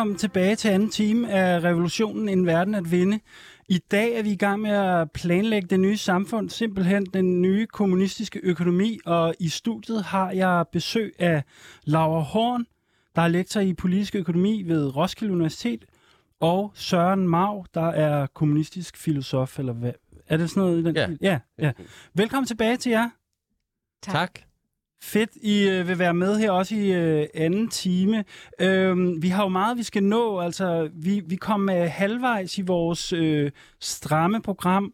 Velkommen tilbage til anden time af Revolutionen En Verden at Vinde. I dag er vi i gang med at planlægge det nye samfund, simpelthen den nye kommunistiske økonomi, og i studiet har jeg besøg af Laura Horn, der er lektor i politisk økonomi ved Roskilde Universitet, og Søren Mau, der er kommunistisk filosof, eller hvad? Er det sådan noget? i Den? Ja. ja, ja. Velkommen tilbage til jer. Tak. tak. Fedt, I øh, vil være med her også i øh, anden time. Øh, vi har jo meget, vi skal nå. Altså, vi, vi kom øh, halvvejs i vores øh, stramme program.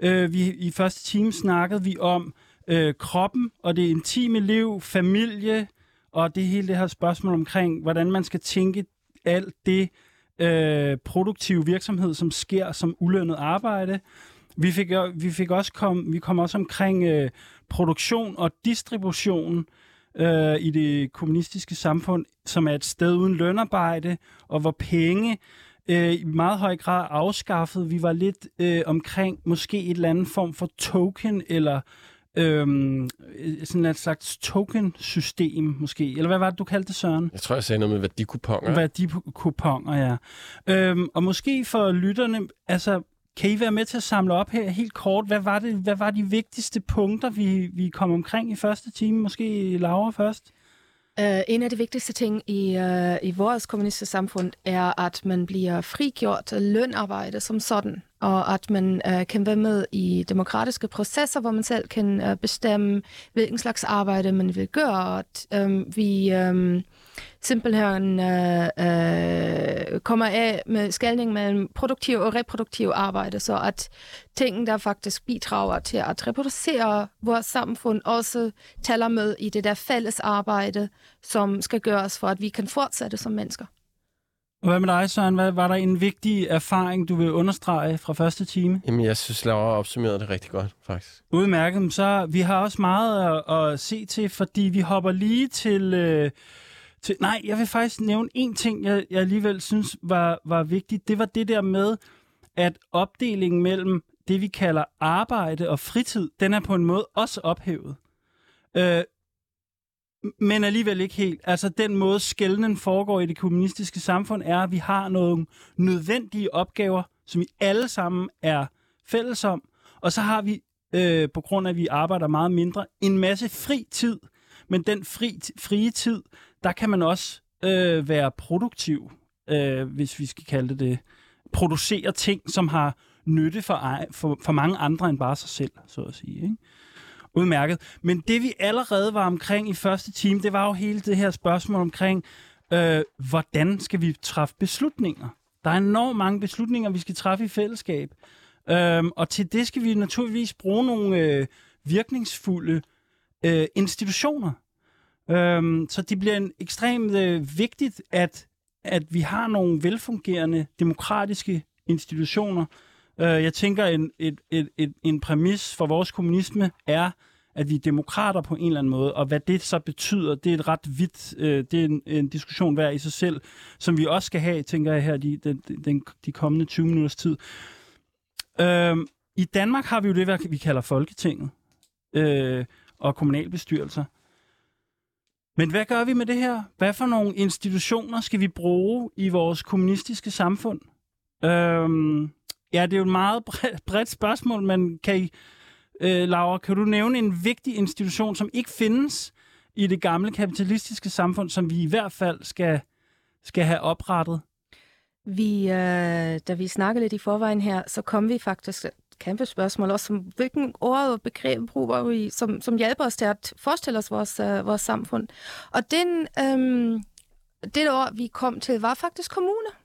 Øh, vi, I første time snakkede vi om øh, kroppen og det intime liv, familie og det hele det her spørgsmål omkring, hvordan man skal tænke alt det øh, produktive virksomhed, som sker som ulønnet arbejde. Vi fik, vi fik også kom, vi kom også omkring øh, produktion og distribution øh, i det kommunistiske samfund, som er et sted uden lønarbejde, og hvor penge øh, i meget høj grad afskaffet. Vi var lidt øh, omkring måske et eller andet form for token, eller øhm, sådan et slags token-system måske. Eller hvad var det, du kaldte det, Søren? Jeg tror, jeg sagde noget med værdikuponger. Værdikuponger, ja. Øhm, og måske for lytterne, altså kan I være med til at samle op her helt kort? Hvad var, det, hvad var de vigtigste punkter, vi, vi kom omkring i første time? Måske Laura først? Uh, en af de vigtigste ting i, uh, i vores kommunistiske samfund er, at man bliver frigjort af lønarbejde som sådan, og at man uh, kan være med i demokratiske processer, hvor man selv kan uh, bestemme, hvilken slags arbejde man vil gøre. Og at um, vi um, simpelthen uh, uh, kommer af med skældning mellem produktiv og reproduktiv arbejde, så at ting, der faktisk bidrager til at reproducere vores samfund, også tæller med i det der fælles arbejde, som skal gøres for, at vi kan fortsætte som mennesker. Og hvad med dig, Søren? Hvad, var der en vigtig erfaring, du vil understrege fra første time? Jamen, jeg synes, Laura opsummerede det rigtig godt, faktisk. Udmærket. Så vi har også meget at, at se til, fordi vi hopper lige til... Øh, til nej, jeg vil faktisk nævne en ting, jeg, jeg alligevel synes var, var vigtigt. Det var det der med, at opdelingen mellem det, vi kalder arbejde og fritid, den er på en måde også ophævet. Øh, men alligevel ikke helt. Altså den måde skældnen foregår i det kommunistiske samfund er, at vi har nogle nødvendige opgaver, som vi alle sammen er fælles om, og så har vi, øh, på grund af at vi arbejder meget mindre, en masse fri tid. Men den fri, frie tid, der kan man også øh, være produktiv, øh, hvis vi skal kalde det det. Producere ting, som har nytte for, for, for mange andre end bare sig selv, så at sige. Ikke? Udmærket. Men det vi allerede var omkring i første time, det var jo hele det her spørgsmål omkring, øh, hvordan skal vi træffe beslutninger? Der er enormt mange beslutninger, vi skal træffe i fællesskab. Øhm, og til det skal vi naturligvis bruge nogle øh, virkningsfulde øh, institutioner. Øhm, så det bliver en ekstremt øh, vigtigt, at, at vi har nogle velfungerende demokratiske institutioner, Øh, jeg tænker, en, et, et, et, en præmis for vores kommunisme er, at vi er demokrater på en eller anden måde, og hvad det så betyder, det er et ret vidt, øh, det er en, en diskussion hver i sig selv, som vi også skal have, tænker jeg her, de, de, de, de kommende 20 minutters tid. Øh, I Danmark har vi jo det, vi kalder Folketinget øh, og kommunalbestyrelser. Men hvad gør vi med det her? Hvad for nogle institutioner skal vi bruge i vores kommunistiske samfund? Øhm, Ja, det er jo et meget bredt, spørgsmål, men kan I, øh, Laura, kan du nævne en vigtig institution, som ikke findes i det gamle kapitalistiske samfund, som vi i hvert fald skal, skal have oprettet? Vi, øh, da vi snakkede lidt i forvejen her, så kom vi faktisk kæmpe spørgsmål også som, hvilken ord og begreb bruger vi, som, som hjælper os til at forestille os vores, øh, vores samfund. Og den, øh, det ord, vi kom til, var faktisk kommune.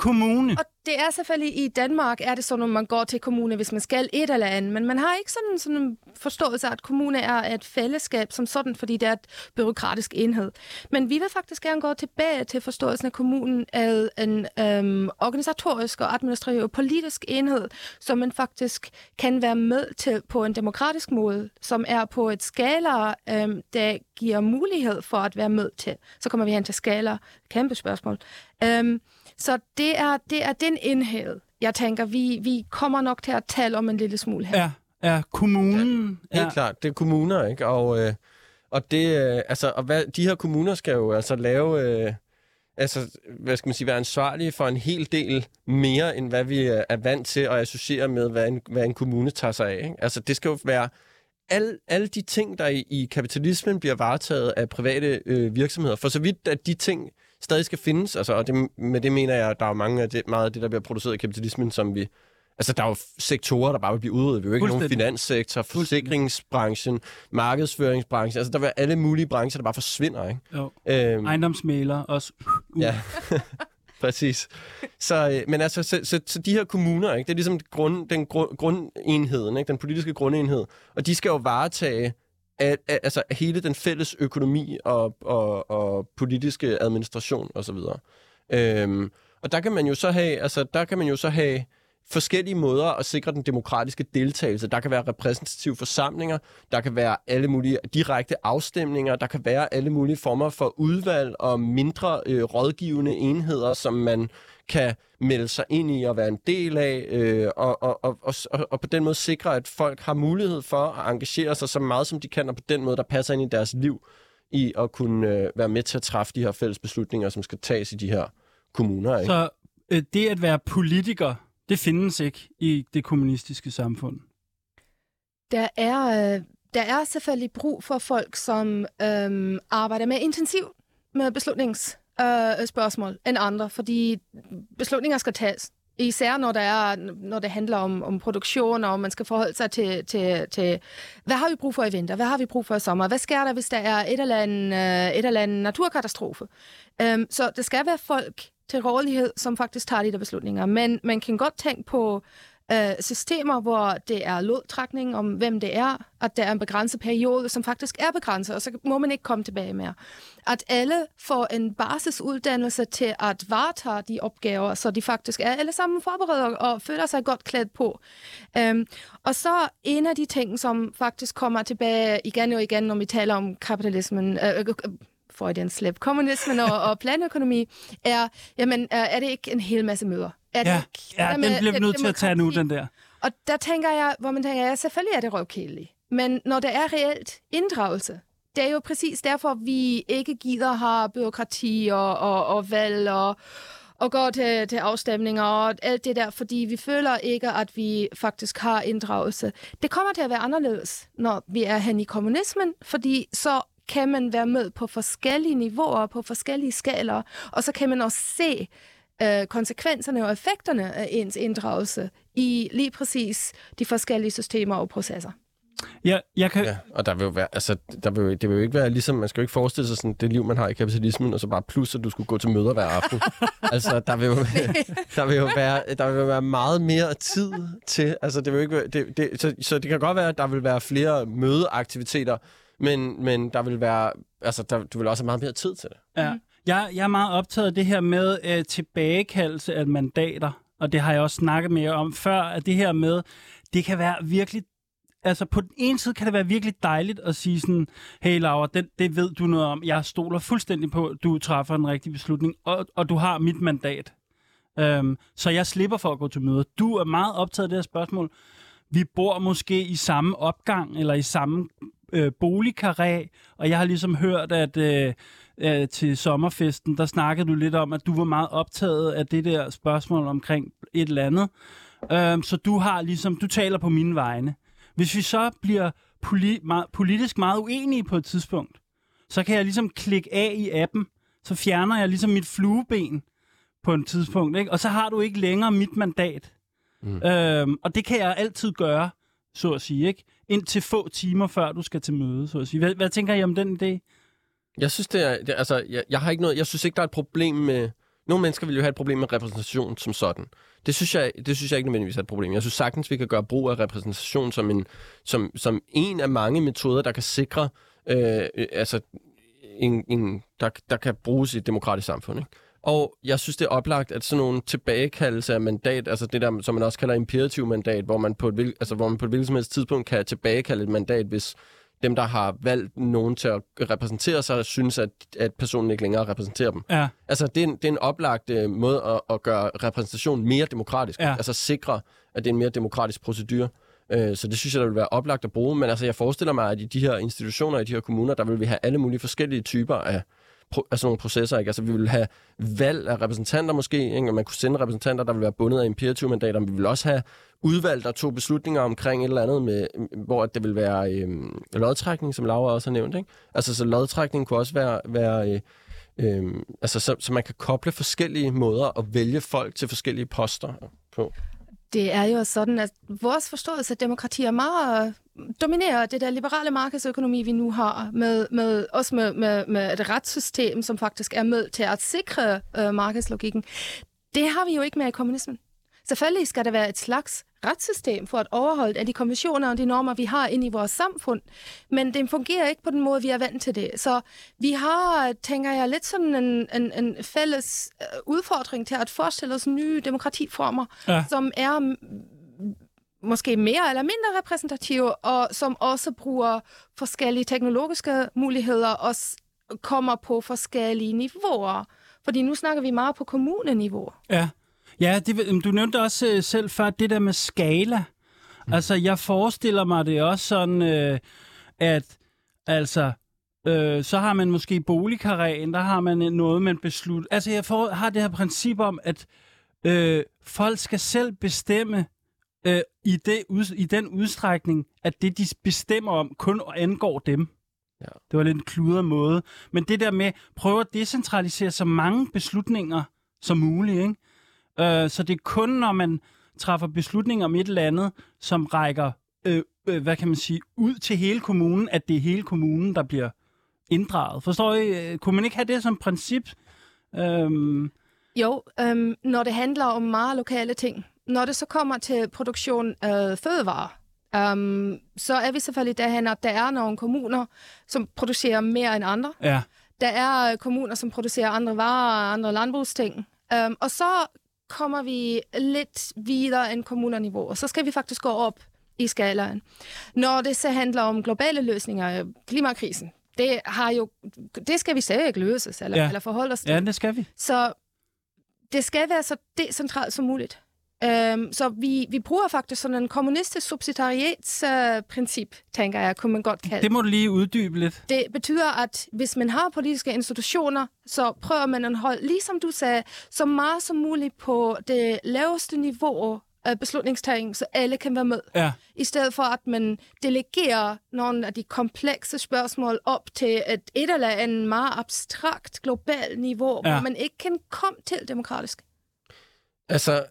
Kommune? Og det er selvfølgelig i Danmark, er det sådan, at man går til kommune, hvis man skal et eller andet, men man har ikke sådan, sådan en forståelse af, at kommune er et fællesskab som sådan, fordi det er et byråkratisk enhed. Men vi vil faktisk gerne gå tilbage til forståelsen af kommunen af en øhm, organisatorisk og administrativ og politisk enhed, som man faktisk kan være med til på en demokratisk måde, som er på et skala, øhm, der giver mulighed for at være med til. Så kommer vi hen til skala. Kæmpe spørgsmål. Øhm, så det er, det er den enhed, jeg tænker, vi, vi kommer nok til at tale om en lille smule her. Ja, ja kommunen. Ja, helt ja. klart, det er kommuner, ikke? Og, øh, og, det, øh, altså, og hvad, de her kommuner skal jo altså lave... Øh, altså, hvad skal man sige, være ansvarlige for en hel del mere, end hvad vi er vant til at associere med, hvad en, hvad en kommune tager sig af. Ikke? Altså, det skal jo være alle, alle de ting, der i, i kapitalismen bliver varetaget af private øh, virksomheder, for så vidt at de ting stadig skal findes, altså, og det, med det mener jeg, at der er mange af det, meget af det, der bliver produceret i kapitalismen, som vi Altså, der er jo sektorer, der bare vil blive udryddet. Vi har jo ikke nogen finanssektor, forsikringsbranchen, markedsføringsbranchen. Altså, der vil alle mulige brancher, der bare forsvinder, ikke? Jo. Øhm, Ejendomsmaler også. Uh. Ja, præcis. Så, øh, men altså, så, så, så de her kommuner, ikke, det er ligesom grund, den grund, grundenheden, ikke, den politiske grundenhed, og de skal jo varetage at, at, altså hele den fælles økonomi og, og, og politiske administration osv. Øhm, og der kan man jo så have, altså, der kan man jo så have forskellige måder at sikre den demokratiske deltagelse. Der kan være repræsentative forsamlinger, der kan være alle mulige direkte afstemninger, der kan være alle mulige former for udvalg og mindre øh, rådgivende enheder, som man kan melde sig ind i og være en del af, øh, og, og, og, og, og på den måde sikre, at folk har mulighed for at engagere sig så meget, som de kan, og på den måde, der passer ind i deres liv, i at kunne øh, være med til at træffe de her fælles beslutninger, som skal tages i de her kommuner. Ikke? Så øh, det at være politiker, det findes ikke i det kommunistiske samfund. Der er, øh, der er selvfølgelig brug for folk, som øhm, arbejder mere intensivt med beslutningsspørgsmål øh, spørgsmål end andre, fordi beslutninger skal tages. Især når, der er, når det handler om, om produktion, og man skal forholde sig til, til, til, hvad har vi brug for i vinter, hvad har vi brug for i sommer, hvad sker der, hvis der er et eller andet, øh, et eller andet naturkatastrofe. Um, så det skal være folk til rådighed, som faktisk tager de der beslutninger. Men man kan godt tænke på øh, systemer, hvor det er lodtrækning om, hvem det er, at der er en begrænset periode, som faktisk er begrænset, og så må man ikke komme tilbage mere. At alle får en basisuddannelse til at varetage de opgaver, så de faktisk er alle sammen forberedt og føler sig godt klædt på. Um, og så en af de ting, som faktisk kommer tilbage igen og igen, når vi taler om kapitalismen, øh, øh, Freudian slip, kommunismen og, og planøkonomi, er, jamen, er, er det ikke en hel masse møder? Er det Ja, ikke, ja den med bliver vi nødt til at tage nu, den der. Og der tænker jeg, hvor man tænker, ja, selvfølgelig er det røvkedeligt. Men når der er reelt inddragelse, det er jo præcis derfor, vi ikke gider have byråkrati og, og, og valg og, og går til, til afstemninger og alt det der, fordi vi føler ikke, at vi faktisk har inddragelse. Det kommer til at være anderledes, når vi er hen i kommunismen, fordi så kan man være med på forskellige niveauer, på forskellige skaler, og så kan man også se øh, konsekvenserne og effekterne af ens inddragelse i lige præcis de forskellige systemer og processer. Ja, jeg kan, Ja, og der vil jo være, altså, der vil, jo- det vil jo ikke være ligesom, man skal jo ikke forestille sig sådan, det liv, man har i kapitalismen, og så bare plus, at du skulle gå til møder hver aften. altså, der vil, jo, der vil jo være, der vil jo være meget mere tid til, altså, det vil jo ikke være, det, det, så, så det kan godt være, at der vil være flere mødeaktiviteter, men, men der vil være, altså, der, du vil også have meget mere tid til det. Ja. Jeg, jeg er meget optaget af det her med øh, tilbagekaldelse af mandater, og det har jeg også snakket med jer om før, at det her med, det kan være virkelig Altså på den ene side kan det være virkelig dejligt at sige sådan, hey Laura, det, det ved du noget om. Jeg stoler fuldstændig på, du træffer en rigtig beslutning, og, og du har mit mandat. Øhm, så jeg slipper for at gå til møder. Du er meget optaget af det her spørgsmål. Vi bor måske i samme opgang, eller i samme øh, boligkarré, og jeg har ligesom hørt, at øh, øh, til sommerfesten, der snakkede du lidt om, at du var meget optaget af det der spørgsmål omkring et eller andet. Um, så du har ligesom, du taler på mine vegne. Hvis vi så bliver poli- meget, politisk meget uenige på et tidspunkt, så kan jeg ligesom klikke af i appen, så fjerner jeg ligesom mit flueben på et tidspunkt, ikke? og så har du ikke længere mit mandat. Mm. Øhm, og det kan jeg altid gøre, så at sige, ikke? Indtil få timer før du skal til møde, så at sige. Hvad, hvad tænker I om den idé? Jeg synes, det er, det, altså, jeg, jeg har ikke noget, jeg synes ikke, der er et problem med, nogle mennesker vil jo have et problem med repræsentation som sådan. Det synes jeg, det synes jeg ikke nødvendigvis er et problem. Jeg synes sagtens, vi kan gøre brug af repræsentation som en, som, som en af mange metoder, der kan sikre, øh, øh, altså, en, en, der, der kan bruges i et demokratisk samfund. Ikke? Og jeg synes, det er oplagt, at sådan nogle tilbagekaldelse af mandat, altså det der, som man også kalder imperativ mandat, hvor man på et, altså, hvor man på et hvilket som helst tidspunkt kan tilbagekalde et mandat, hvis dem, der har valgt nogen til at repræsentere sig, synes, at, at personen ikke længere repræsenterer dem. Ja, Altså, det er en, det er en oplagt øh, måde at, at gøre repræsentation mere demokratisk. Ja. Altså sikre, at det er en mere demokratisk procedure. Øh, så det synes jeg, der vil være oplagt at bruge. Men altså, jeg forestiller mig, at i de her institutioner, i de her kommuner, der vil vi have alle mulige forskellige typer af pro, altså nogle processer. Ikke? Altså, vi vil have valg af repræsentanter måske, ikke? og man kunne sende repræsentanter, der vil være bundet af imperative-mandater, men vi vil også have udvalg, der tog beslutninger omkring et eller andet, med, hvor det vil være øh, lodtrækning, som Laura også har nævnt. Ikke? Altså, så lodtrækning kunne også være... være øh, øh, altså, så, så man kan koble forskellige måder at vælge folk til forskellige poster på. Det er jo sådan, at vores forståelse af demokrati er meget øh, dominerer det der liberale markedsøkonomi, vi nu har, med, med, også med, med, med et retssystem, som faktisk er med til at sikre øh, markedslogikken. Det har vi jo ikke med i kommunismen. Selvfølgelig skal der være et slags retssystem for at overholde af de konventioner og de normer, vi har inde i vores samfund, men det fungerer ikke på den måde, vi er vant til det. Så vi har, tænker jeg, lidt sådan en, en, en fælles øh, udfordring til at forestille os nye demokratiformer, ja. som er måske mere eller mindre repræsentative, og som også bruger forskellige teknologiske muligheder og kommer på forskellige niveauer. Fordi nu snakker vi meget på kommuneniveau. Ja, ja det, du nævnte også øh, selv før det der med skala. Mm. Altså, jeg forestiller mig det også sådan, øh, at altså, øh, så har man måske boligkarren, der har man noget, man beslutter. Altså, jeg får, har det her princip om, at øh, folk skal selv bestemme, øh, i, det, i den udstrækning, at det, de bestemmer om, kun angår dem. Ja. Det var lidt en kludret måde. Men det der med, prøve at decentralisere så mange beslutninger som muligt. Ikke? Øh, så det er kun, når man træffer beslutninger om et eller andet, som rækker, øh, øh, hvad kan man sige, ud til hele kommunen, at det er hele kommunen, der bliver inddraget. Forstår I? Øh, kunne man ikke have det som princip? Øhm... Jo, øhm, når det handler om meget lokale ting, når det så kommer til produktion af fødevarer, um, så er vi selvfølgelig derhen, at der er nogle kommuner, som producerer mere end andre. Ja. Der er kommuner, som producerer andre varer og andre landbrugsting. Um, og så kommer vi lidt videre end kommunerniveau, og så skal vi faktisk gå op i skalaen. Når det så handler om globale løsninger, klimakrisen, det, har jo, det skal vi stadig løses, eller, ja. eller forholde os til. Ja, det skal vi. Så det skal være så decentralt som muligt. Um, så vi, vi bruger faktisk sådan en kommunistisk subsidiaritetsprincip, uh, tænker jeg, kunne man godt kalde det. må du lige uddybe lidt. Det betyder, at hvis man har politiske institutioner, så prøver man at holde, ligesom du sagde, så meget som muligt på det laveste niveau af beslutningstagning, så alle kan være med. Ja. I stedet for, at man delegerer nogle af de komplekse spørgsmål op til et, et eller andet meget abstrakt, globalt niveau, ja. hvor man ikke kan komme til demokratisk. Altså,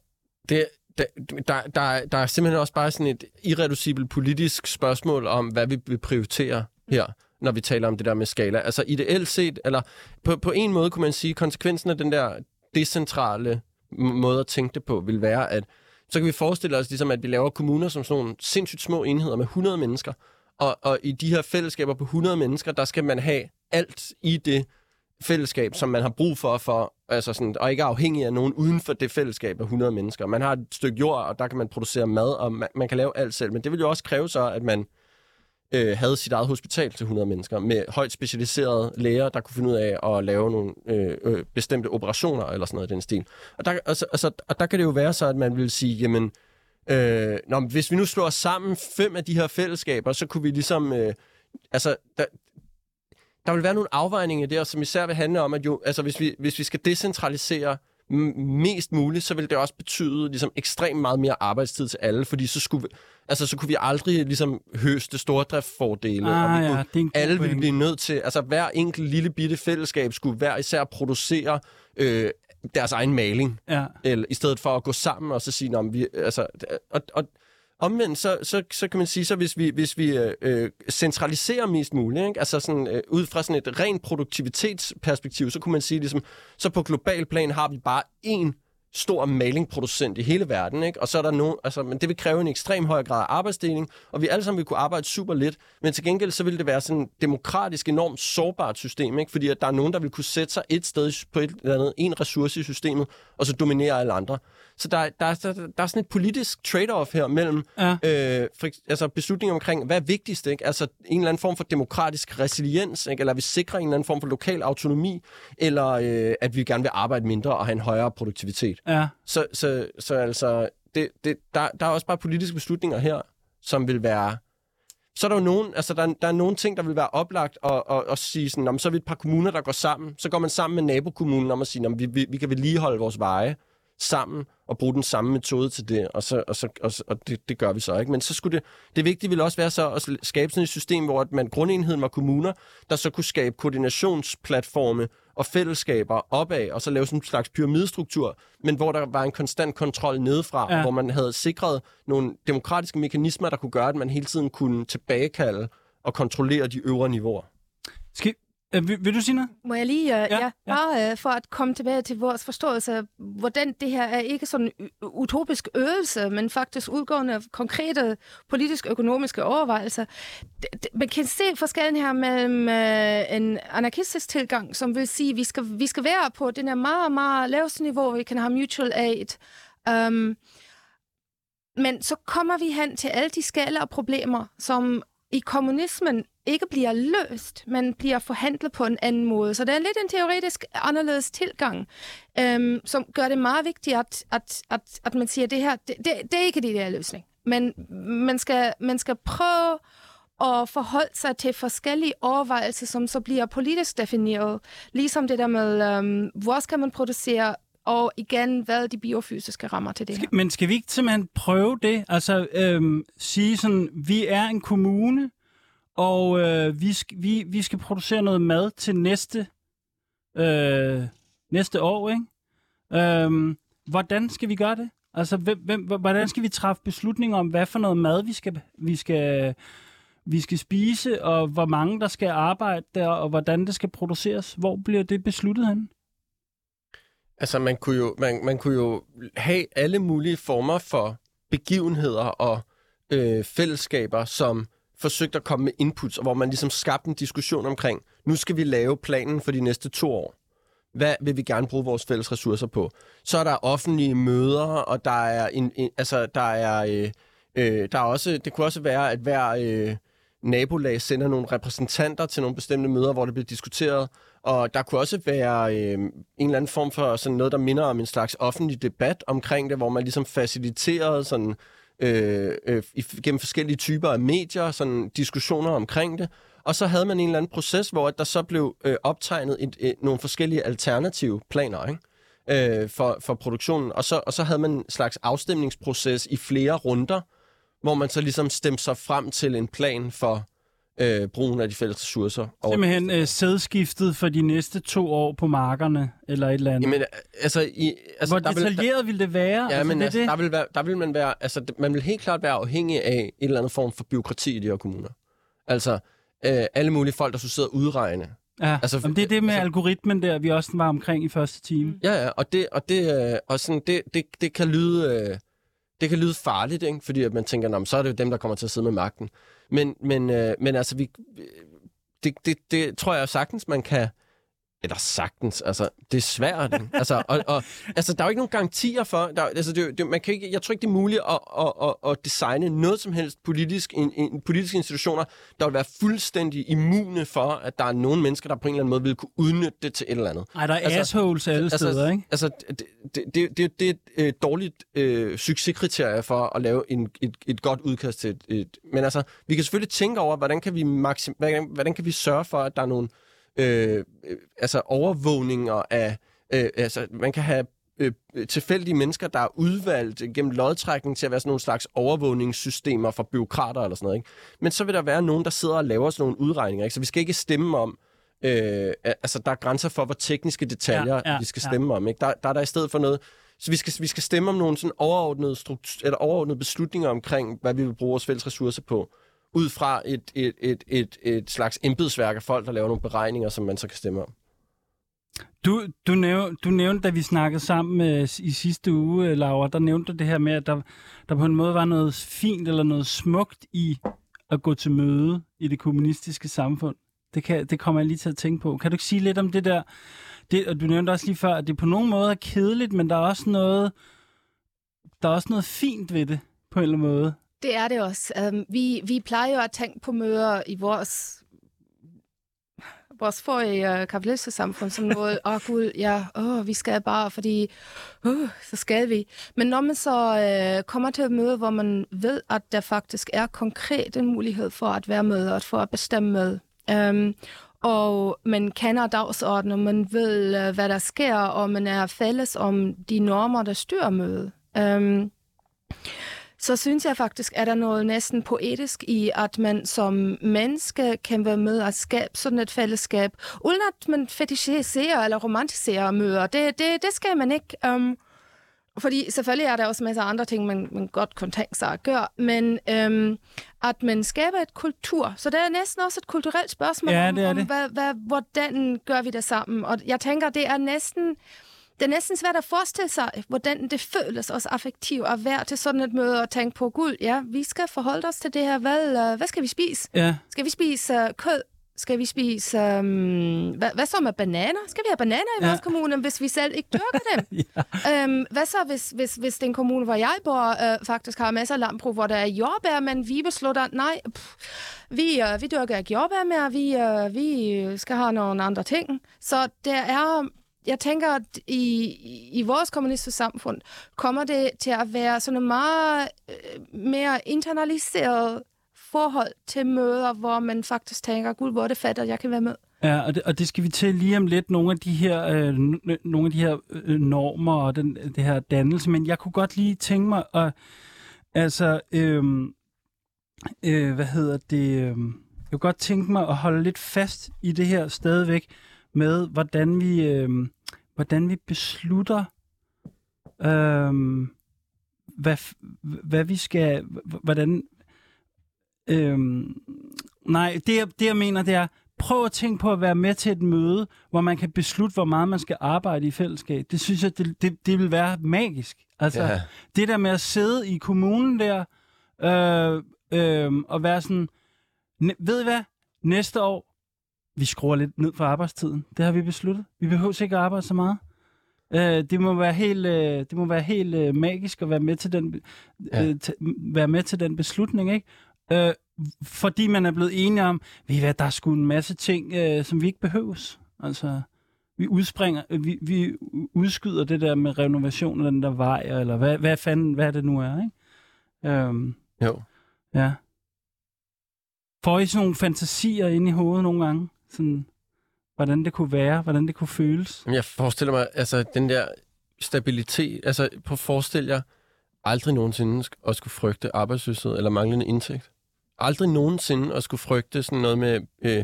det, der, der, der, der er simpelthen også bare sådan et irreducibelt politisk spørgsmål om, hvad vi vil prioritere her, når vi taler om det der med skala. Altså ideelt set, eller på, på en måde kunne man sige, konsekvensen af den der decentrale måde at tænke det på, vil være, at så kan vi forestille os, ligesom, at vi laver kommuner som sådan nogle sindssygt små enheder med 100 mennesker, og, og i de her fællesskaber på 100 mennesker, der skal man have alt i det fællesskab, som man har brug for, for altså sådan, og ikke er afhængig af nogen uden for det fællesskab af 100 mennesker. Man har et stykke jord, og der kan man producere mad, og man, man kan lave alt selv. Men det vil jo også kræve så, at man øh, havde sit eget hospital til 100 mennesker, med højt specialiserede læger, der kunne finde ud af at lave nogle øh, øh, bestemte operationer, eller sådan noget i den stil. Og der, altså, altså, og der kan det jo være så, at man vil sige, jamen, øh, når, hvis vi nu slår sammen fem af de her fællesskaber, så kunne vi ligesom... Øh, altså, der, der vil være nogle afvejninger der, som især vil handle om, at jo, altså, hvis, vi, hvis vi skal decentralisere mest muligt, så vil det også betyde ligesom, ekstremt meget mere arbejdstid til alle, fordi så, skulle, altså, så kunne vi aldrig ligesom, høste stordriftsfordele, ah, og vi ja, kunne, alle ville blive nødt til, altså hver enkelt lille bitte fællesskab skulle hver især producere øh, deres egen maling, ja. eller, i stedet for at gå sammen og så sige, om vi, altså, og, og, Omvendt, så, så, så kan man sige, så hvis vi, hvis vi øh, øh, centraliserer mest muligt, ikke? altså sådan, øh, ud fra sådan et rent produktivitetsperspektiv, så kunne man sige, ligesom, så på global plan har vi bare én stor malingproducent i hele verden, ikke? og så er der nogen, altså, men det vil kræve en ekstrem høj grad af arbejdsdeling, og vi alle sammen vil kunne arbejde super lidt, men til gengæld så vil det være sådan et demokratisk, enormt sårbart system, ikke? fordi at der er nogen, der vil kunne sætte sig et sted på et eller andet, en ressource i systemet, og så dominere alle andre. Så der, der, der, der er sådan et politisk trade-off her mellem ja. øh, for, altså beslutninger omkring, hvad er vigtigst? Ikke? Altså en eller anden form for demokratisk resiliens, ikke? eller vi sikrer en eller anden form for lokal autonomi, eller øh, at vi gerne vil arbejde mindre og have en højere produktivitet. Ja. Så, så, så altså, det, det, der, der er også bare politiske beslutninger her, som vil være så er der jo nogen, altså der, der er nogle ting, der vil være oplagt at, at, at sige sådan, om så er vi et par kommuner, der går sammen. Så går man sammen med nabokommunen om at sige, om vi, vi, vi kan vedligeholde vores veje sammen og bruge den samme metode til det, og, så, og, så, og, og det, det gør vi så ikke. Men så skulle det, det vigtige ville også være så at skabe sådan et system, hvor at man grundenheden var kommuner, der så kunne skabe koordinationsplatforme og fællesskaber opad, og så lave sådan en slags pyramidestruktur, men hvor der var en konstant kontrol nedefra, ja. hvor man havde sikret nogle demokratiske mekanismer, der kunne gøre, at man hele tiden kunne tilbagekalde og kontrollere de øvre niveauer. Skal, Øh, vil, vil du sige noget? Må jeg lige, uh, ja, ja, bare uh, for at komme tilbage til vores forståelse, hvordan det her er ikke sådan en utopisk øvelse, men faktisk udgående af konkrete politisk-økonomiske overvejelser. Man kan se forskellen her mellem uh, en anarkistisk tilgang, som vil sige, at vi skal, vi skal være på den her meget, meget laveste niveau, vi kan have mutual aid. Um, men så kommer vi hen til alle de skala og problemer, som i kommunismen ikke bliver løst, men bliver forhandlet på en anden måde. Så det er lidt en teoretisk anderledes tilgang, øhm, som gør det meget vigtigt, at, at, at, at man siger, at det her, det, det, det er ikke det der løsning. Men man skal, man skal prøve at forholde sig til forskellige overvejelser, som så bliver politisk defineret. Ligesom det der med, øhm, hvor skal man producere og igen, hvad er de biofysiske rammer til det her? Men skal vi ikke simpelthen prøve det? Altså øhm, sige sådan, vi er en kommune, og øh, vi, sk- vi, vi skal producere noget mad til næste, øh, næste år, ikke? Øhm, hvordan skal vi gøre det? Altså, hvem, hvem, hvordan skal vi træffe beslutninger om, hvad for noget mad vi skal, vi skal, vi skal spise, og hvor mange der skal arbejde der, og hvordan det skal produceres? Hvor bliver det besluttet hen? Altså, man kunne, jo, man, man kunne jo have alle mulige former for begivenheder og øh, fællesskaber, som forsøgt at komme med inputs, og hvor man ligesom skabte en diskussion omkring, nu skal vi lave planen for de næste to år. Hvad vil vi gerne bruge vores fælles ressourcer på? Så er der offentlige møder, og der er, en, en, altså, der er, øh, øh, der er også, det kunne også være, at hver øh, nabolag sender nogle repræsentanter til nogle bestemte møder, hvor det bliver diskuteret. Og der kunne også være øh, en eller anden form for sådan noget, der minder om en slags offentlig debat omkring det, hvor man ligesom faciliterede sådan øh, øh, gennem forskellige typer af medier, sådan diskussioner omkring det. Og så havde man en eller anden proces, hvor der så blev øh, optegnet et, et, nogle forskellige alternative planer ikke? Øh, for, for produktionen. Og så, og så havde man en slags afstemningsproces i flere runder, hvor man så ligesom stemte sig frem til en plan for øh, brugen af de fælles ressourcer. Simpelthen øh, sædskiftet for de næste to år på markerne, eller et eller andet. Jamen, altså, i, altså, Hvor detaljeret vil, vil det være? Ja, altså, men det, altså, det? Der, vil være, der vil man være, altså, man vil helt klart være afhængig af en eller anden form for byråkrati i de her kommuner. Altså, øh, alle mulige folk, der skulle sidde og udregne. Ja, altså, det er det med altså, algoritmen der, vi også var omkring i første time. Ja, ja, og det, og det, øh, og sådan, det, det, det kan lyde... Øh, det kan lyde farligt, ikke? fordi at man tænker, så er det jo dem, der kommer til at sidde med magten. Men, men, øh, men altså, vi, øh, det, det, det tror jeg sagtens, man kan... Eller sagtens, altså, det er svært. altså, og, og, altså, der er jo ikke nogen garantier for... Der, altså, det, det, man kan ikke, jeg tror ikke, det er muligt at, at, at, at designe noget som helst politisk, in, in, politiske institutioner, der vil være fuldstændig immune for, at der er nogle mennesker, der på en eller anden måde vil kunne udnytte det til et eller andet. Nej, der er altså, assholes alle altså, steder, ikke? Altså, det, det, det, det, det er et øh, dårligt øh, succeskriterie for at lave en, et, et godt udkast til et, et... Men altså, vi kan selvfølgelig tænke over, hvordan kan vi, maksim, hvordan, hvordan kan vi sørge for, at der er nogle øh, altså overvågninger af... Øh, altså, man kan have øh, tilfældige mennesker, der er udvalgt gennem lodtrækning til at være sådan nogle slags overvågningssystemer for byråkrater eller sådan noget. Ikke? Men så vil der være nogen, der sidder og laver sådan nogle udregninger. Ikke? Så vi skal ikke stemme om, øh, altså der er grænser for, hvor tekniske detaljer ja, ja, vi skal stemme ja. om. Ikke? Der, der er der i stedet for noget, så vi skal, vi skal stemme om nogle sådan overordnede, struktur, eller overordnede beslutninger omkring, hvad vi vil bruge vores fælles ressourcer på ud fra et, et, et, et, et slags embedsværk af folk, der laver nogle beregninger, som man så kan stemme om. Du, du, næv, du nævnte, da vi snakkede sammen øh, i sidste uge, øh, Laura, der nævnte du det her med, at der, der på en måde var noget fint eller noget smukt i at gå til møde i det kommunistiske samfund. Det, kan, det kommer jeg lige til at tænke på. Kan du ikke sige lidt om det der? Det, og du nævnte også lige før, at det på nogen måde er kedeligt, men der er også noget, der er også noget fint ved det, på en eller anden måde. Det er det også. Um, vi, vi plejer jo at tænke på møder i vores vores forrige uh, kapitalistiske samfund som noget, åh oh, gud, ja, oh, vi skal bare, fordi uh, så skal vi. Men når man så uh, kommer til et møde, hvor man ved, at der faktisk er konkret en mulighed for at være med og for at bestemme med, um, og man kender dagsordenen, og man ved, uh, hvad der sker, og man er fælles om de normer, der styrer mødet. Um, så synes jeg faktisk, at der er noget næsten poetisk i, at man som menneske kan være med at skabe sådan et fællesskab, uden at man fetishiserer eller romantiserer møder. Det, det, det skal man ikke. Um, fordi selvfølgelig er der også masser af andre ting, man, man godt kunne tænke sig at gøre, men øhm, at man skaber et kultur, så det er næsten også et kulturelt spørgsmål Ja, om, det om. Hvad, hvad, hvordan gør vi det sammen. Og jeg tænker, det er næsten det er næsten svært at forestille sig, hvordan det føles også affektivt at være til sådan et møde og tænke på, gud, ja, vi skal forholde os til det her. Hvad, øh, hvad skal vi spise? Ja. Skal vi spise uh, kød? Skal vi spise... Um, hvad, hvad så med bananer? Skal vi have bananer i Ja. vores kommune, hvis vi selv ikke dyrker dem? ja. um, hvad så, hvis, hvis, hvis den kommune, hvor jeg bor, uh, faktisk har masser af landbrug, hvor der er jordbær, men vi beslutter, nej, pff, vi, uh, vi dyrker ikke jordbær mere, vi, uh, vi skal have nogle andre ting. Så der er jeg tænker, at i, i vores kommunistiske samfund kommer det til at være sådan en meget øh, mere internaliseret forhold til møder, hvor man faktisk tænker, gud, hvor er det fedt, at jeg kan være med. Ja, og det, og det skal vi til lige om lidt, nogle af de her, øh, nogle af de her øh, normer og den, det her dannelse, men jeg kunne godt lige tænke mig at, altså, øh, øh, hvad hedder det, øh, jeg kunne godt tænke mig at holde lidt fast i det her stadigvæk med, hvordan vi, øh, hvordan vi beslutter, øh, hvad, hvad vi skal, hvordan, øh, nej, det jeg, det jeg mener, det er, prøv at tænke på at være med til et møde, hvor man kan beslutte, hvor meget man skal arbejde i fællesskab. Det synes jeg, det, det, det vil være magisk. Altså, Ja. det der med at sidde i kommunen der, øh, øh, og være sådan, "Næ- ved I hvad, næste år, vi skruer lidt ned for arbejdstiden. Det har vi besluttet. Vi behøver ikke at arbejde så meget. Øh, det må være helt, øh, det må være helt øh, magisk at være med til den, Ja. øh, t- være med til den beslutning, ikke? Øh, fordi man er blevet enige om, ved I hvad, der er sgu en masse ting, øh, som vi ikke behøves. Altså, vi udspringer, øh, vi, vi udskyder det der med renovation af den der vej, eller hvad, hvad fanden, hvad det nu er, ikke? Øhm, Jo. ja. Får I sådan nogle fantasier ind i hovedet nogle gange? Sådan, hvordan det kunne være, hvordan det kunne føles? Jeg forestiller mig, altså den der stabilitet, altså på forestil jer aldrig nogensinde at skulle frygte arbejdsløshed eller manglende indtægt. Aldrig nogensinde at skulle frygte sådan noget med øh,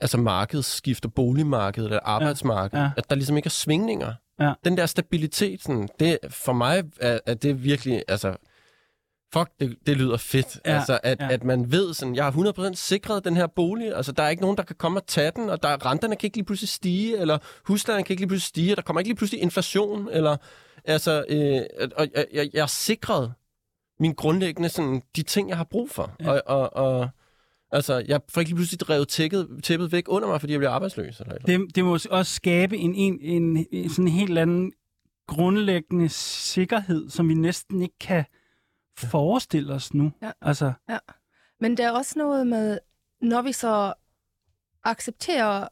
altså markedsskifter, boligmarkedet eller arbejdsmarkedet. ja. At der ligesom ikke er svingninger. Ja. Den der stabilitet, sådan, det, for mig er, er det virkelig, altså, fuck, det, det lyder fedt. Ja, altså, at, ja. at man ved sådan, jeg har 100% sikret den her bolig, altså, der er ikke nogen, der kan komme og tage den, og der, renterne kan ikke lige pludselig stige, eller huslejen kan ikke lige pludselig stige, og der kommer ikke lige pludselig inflation, eller, altså, øh, og jeg, jeg, jeg er sikret min grundlæggende, sådan, de ting, jeg har brug for. Ja. Og, og, og, altså, jeg får ikke lige pludselig revet tækket, tæppet væk under mig, fordi jeg bliver arbejdsløs. Eller, eller. Det, det må også skabe en, en, en, en sådan en helt anden grundlæggende sikkerhed, som vi næsten ikke kan forestille os nu. Ja. Altså, Men der er også noget med, når vi så accepterer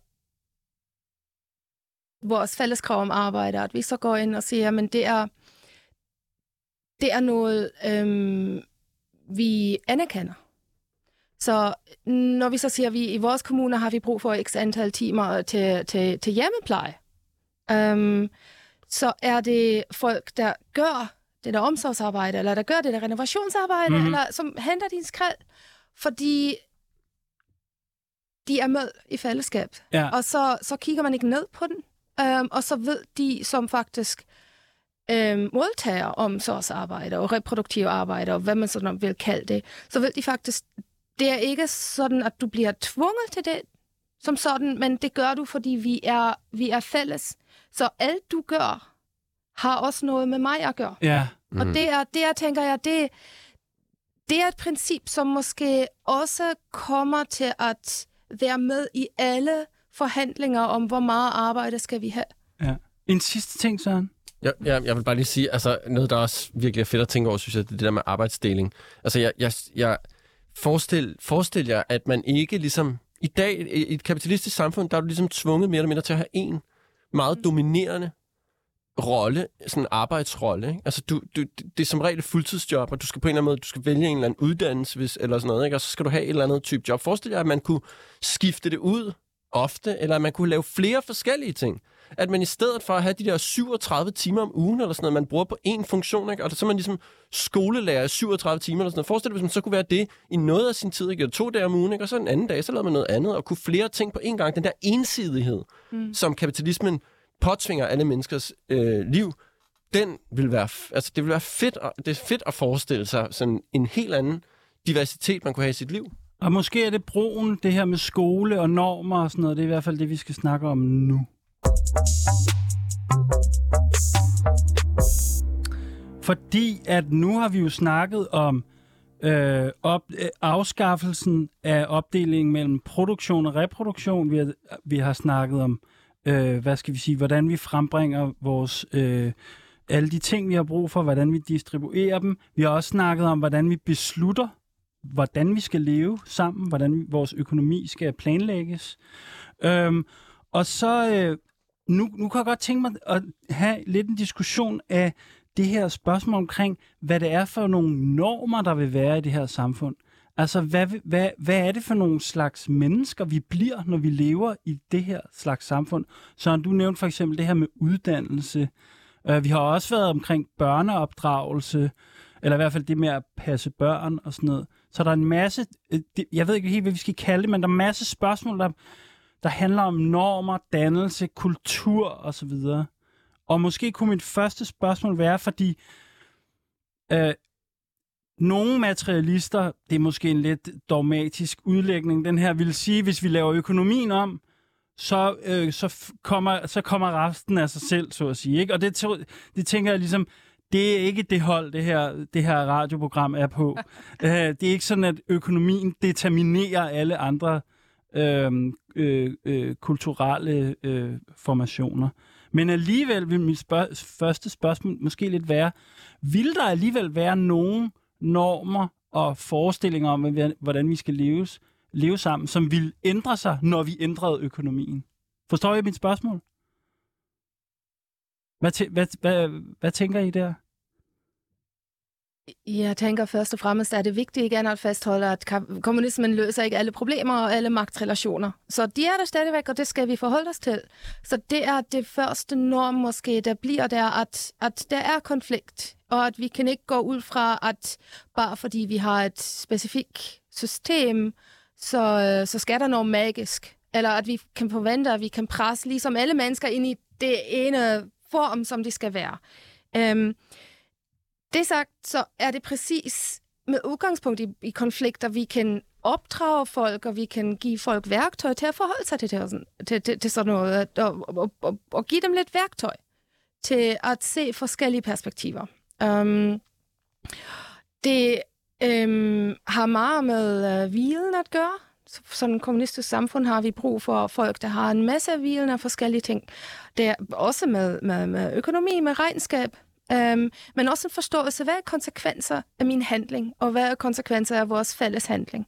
vores fælles krav om arbejde, at vi så går ind og siger, men det er, det er noget, øhm, vi anerkender. Så når vi så siger, at vi i vores kommune har vi brug for x antal timer til, til, til hjemmepleje, øhm, så er det folk, der gør det der omsorgsarbejde, eller der gør det der renovationsarbejde, Mhm. mm-hmm. eller som henter din skrald, fordi de er med i fællesskab. ja. Og så, så kigger man ikke ned på den, øhm, og så ved de, som faktisk øhm, modtager omsorgsarbejde og reproduktive arbejde, og hvad man sådan vil kalde det, så ved de faktisk, det er ikke sådan, at du bliver tvunget til det som sådan, men det gør du, fordi vi er, vi er fælles. Så alt du gør, har også noget med mig at gøre. ja. Mm. Og det er, det er, tænker jeg, det, det er et princip, som måske også kommer til at være med i alle forhandlinger om, hvor meget arbejde skal vi have. ja. En sidste ting, Søren. Jeg, jeg, jeg vil bare lige sige, altså noget, der også virkelig er fedt at tænke over, synes jeg, det er det der med arbejdsdeling. Altså, jeg, jeg, jeg forestil, forestil jer, at man ikke ligesom i dag, i et kapitalistisk samfund, der er du ligesom tvunget mere eller mindre til at have en meget dominerende rolle, sådan en arbejdsrolle. Ikke? Altså, du, du, det er som regel et fuldtidsjob, og du skal på en eller anden måde, du skal vælge en eller anden uddannelse, hvis, eller sådan noget, ikke? og så skal du have et eller andet type job. Forestil dig, at man kunne skifte det ud ofte, eller at man kunne lave flere forskellige ting. At man i stedet for at have de der 37 timer om ugen, eller sådan noget, man bruger på én funktion, ikke? og så er man ligesom skolelærer i 37 timer, eller sådan noget. Forestil dig, hvis man så kunne være det i noget af sin tid, ikke? to dage om ugen, ikke? og så en anden dag, så lavede man noget andet, og kunne flere ting på én gang. Den der ensidighed, mm. som kapitalismen påtvinger alle menneskers øh, liv, den vil være, altså det vil være fedt, at, det er fedt at forestille sig sådan en helt anden diversitet, man kunne have i sit liv. Og måske er det broen, det her med skole og normer og sådan noget, det er i hvert fald det, vi skal snakke om nu. Fordi at nu har vi jo snakket om øh, op, øh, afskaffelsen af opdelingen mellem produktion og reproduktion. Vi har, vi har snakket om, øh, øh, hvad skal vi sige, hvordan vi frembringer vores... Øh, alle de ting, vi har brug for, hvordan vi distribuerer dem. Vi har også snakket om, hvordan vi beslutter, hvordan vi skal leve sammen, hvordan vores økonomi skal planlægges. Øhm, og så, øh, nu, nu kan jeg godt tænke mig at have lidt en diskussion af det her spørgsmål omkring, hvad det er for nogle normer, der vil være i det her samfund. Altså, hvad, hvad, hvad er det for nogle slags mennesker, vi bliver, når vi lever i det her slags samfund? Så du nævnte for eksempel det her med uddannelse. Uh, vi har også været omkring børneopdragelse, eller i hvert fald det med at passe børn og sådan noget. Så der er en masse, øh, jeg ved ikke helt, hvad vi skal kalde det, men der er en masse spørgsmål, der, der handler om normer, dannelse, kultur osv. Og måske kunne mit første spørgsmål være, fordi øh, nogle materialister, det er måske en lidt dogmatisk udlægning, den her vil sige, hvis vi laver økonomien om, så, øh, så, kommer, så kommer resten af sig selv, så at sige. Ikke? Og det, det tænker jeg ligesom, det er ikke det hold, det her, det her radioprogram er på. uh, det er ikke sådan, at økonomien determinerer alle andre øh, øh, øh, kulturelle øh, formationer. Men alligevel vil mit spørg- første spørgsmål måske lidt være, vil der alligevel være nogen normer og forestillinger om, hvordan vi skal leves, leve sammen, som vil ændre sig, når vi ændrede økonomien? Forstår I mit spørgsmål? Hvad, tæ- hvad, hvad, hvad tænker I der? Jeg tænker først og fremmest, at det vigtigt igen at fastholde, at kommunismen løser ikke alle problemer og alle magtrelationer. Så de er der stadigvæk, og det skal vi forholde os til. Så det er det første norm måske, der bliver der, at, at der er konflikt, og at vi kan ikke gå ud fra, at bare fordi vi har et specifikt system, så, øh, så skal der noget magisk. Eller at vi kan forvente, at vi kan presse ligesom alle mennesker ind i det ene form, som det skal være. Um, det sagt, så er det præcis med udgangspunkt i, i konflikter, vi kan opdrage folk, og vi kan give folk værktøj til at forholde sig til, det, til, til, til sådan noget, og, og, og, og give dem lidt værktøj til at se forskellige perspektiver. Um, det um, har meget med uh, viden at gøre. Så, sådan et kommunistisk samfund har vi brug for folk, der har en masse viden af forskellige ting. Det er også med, med, med økonomi, med regnskab, Um, men også en forståelse, hvad er konsekvenser af min handling, og hvad er konsekvenser af vores fælles handling.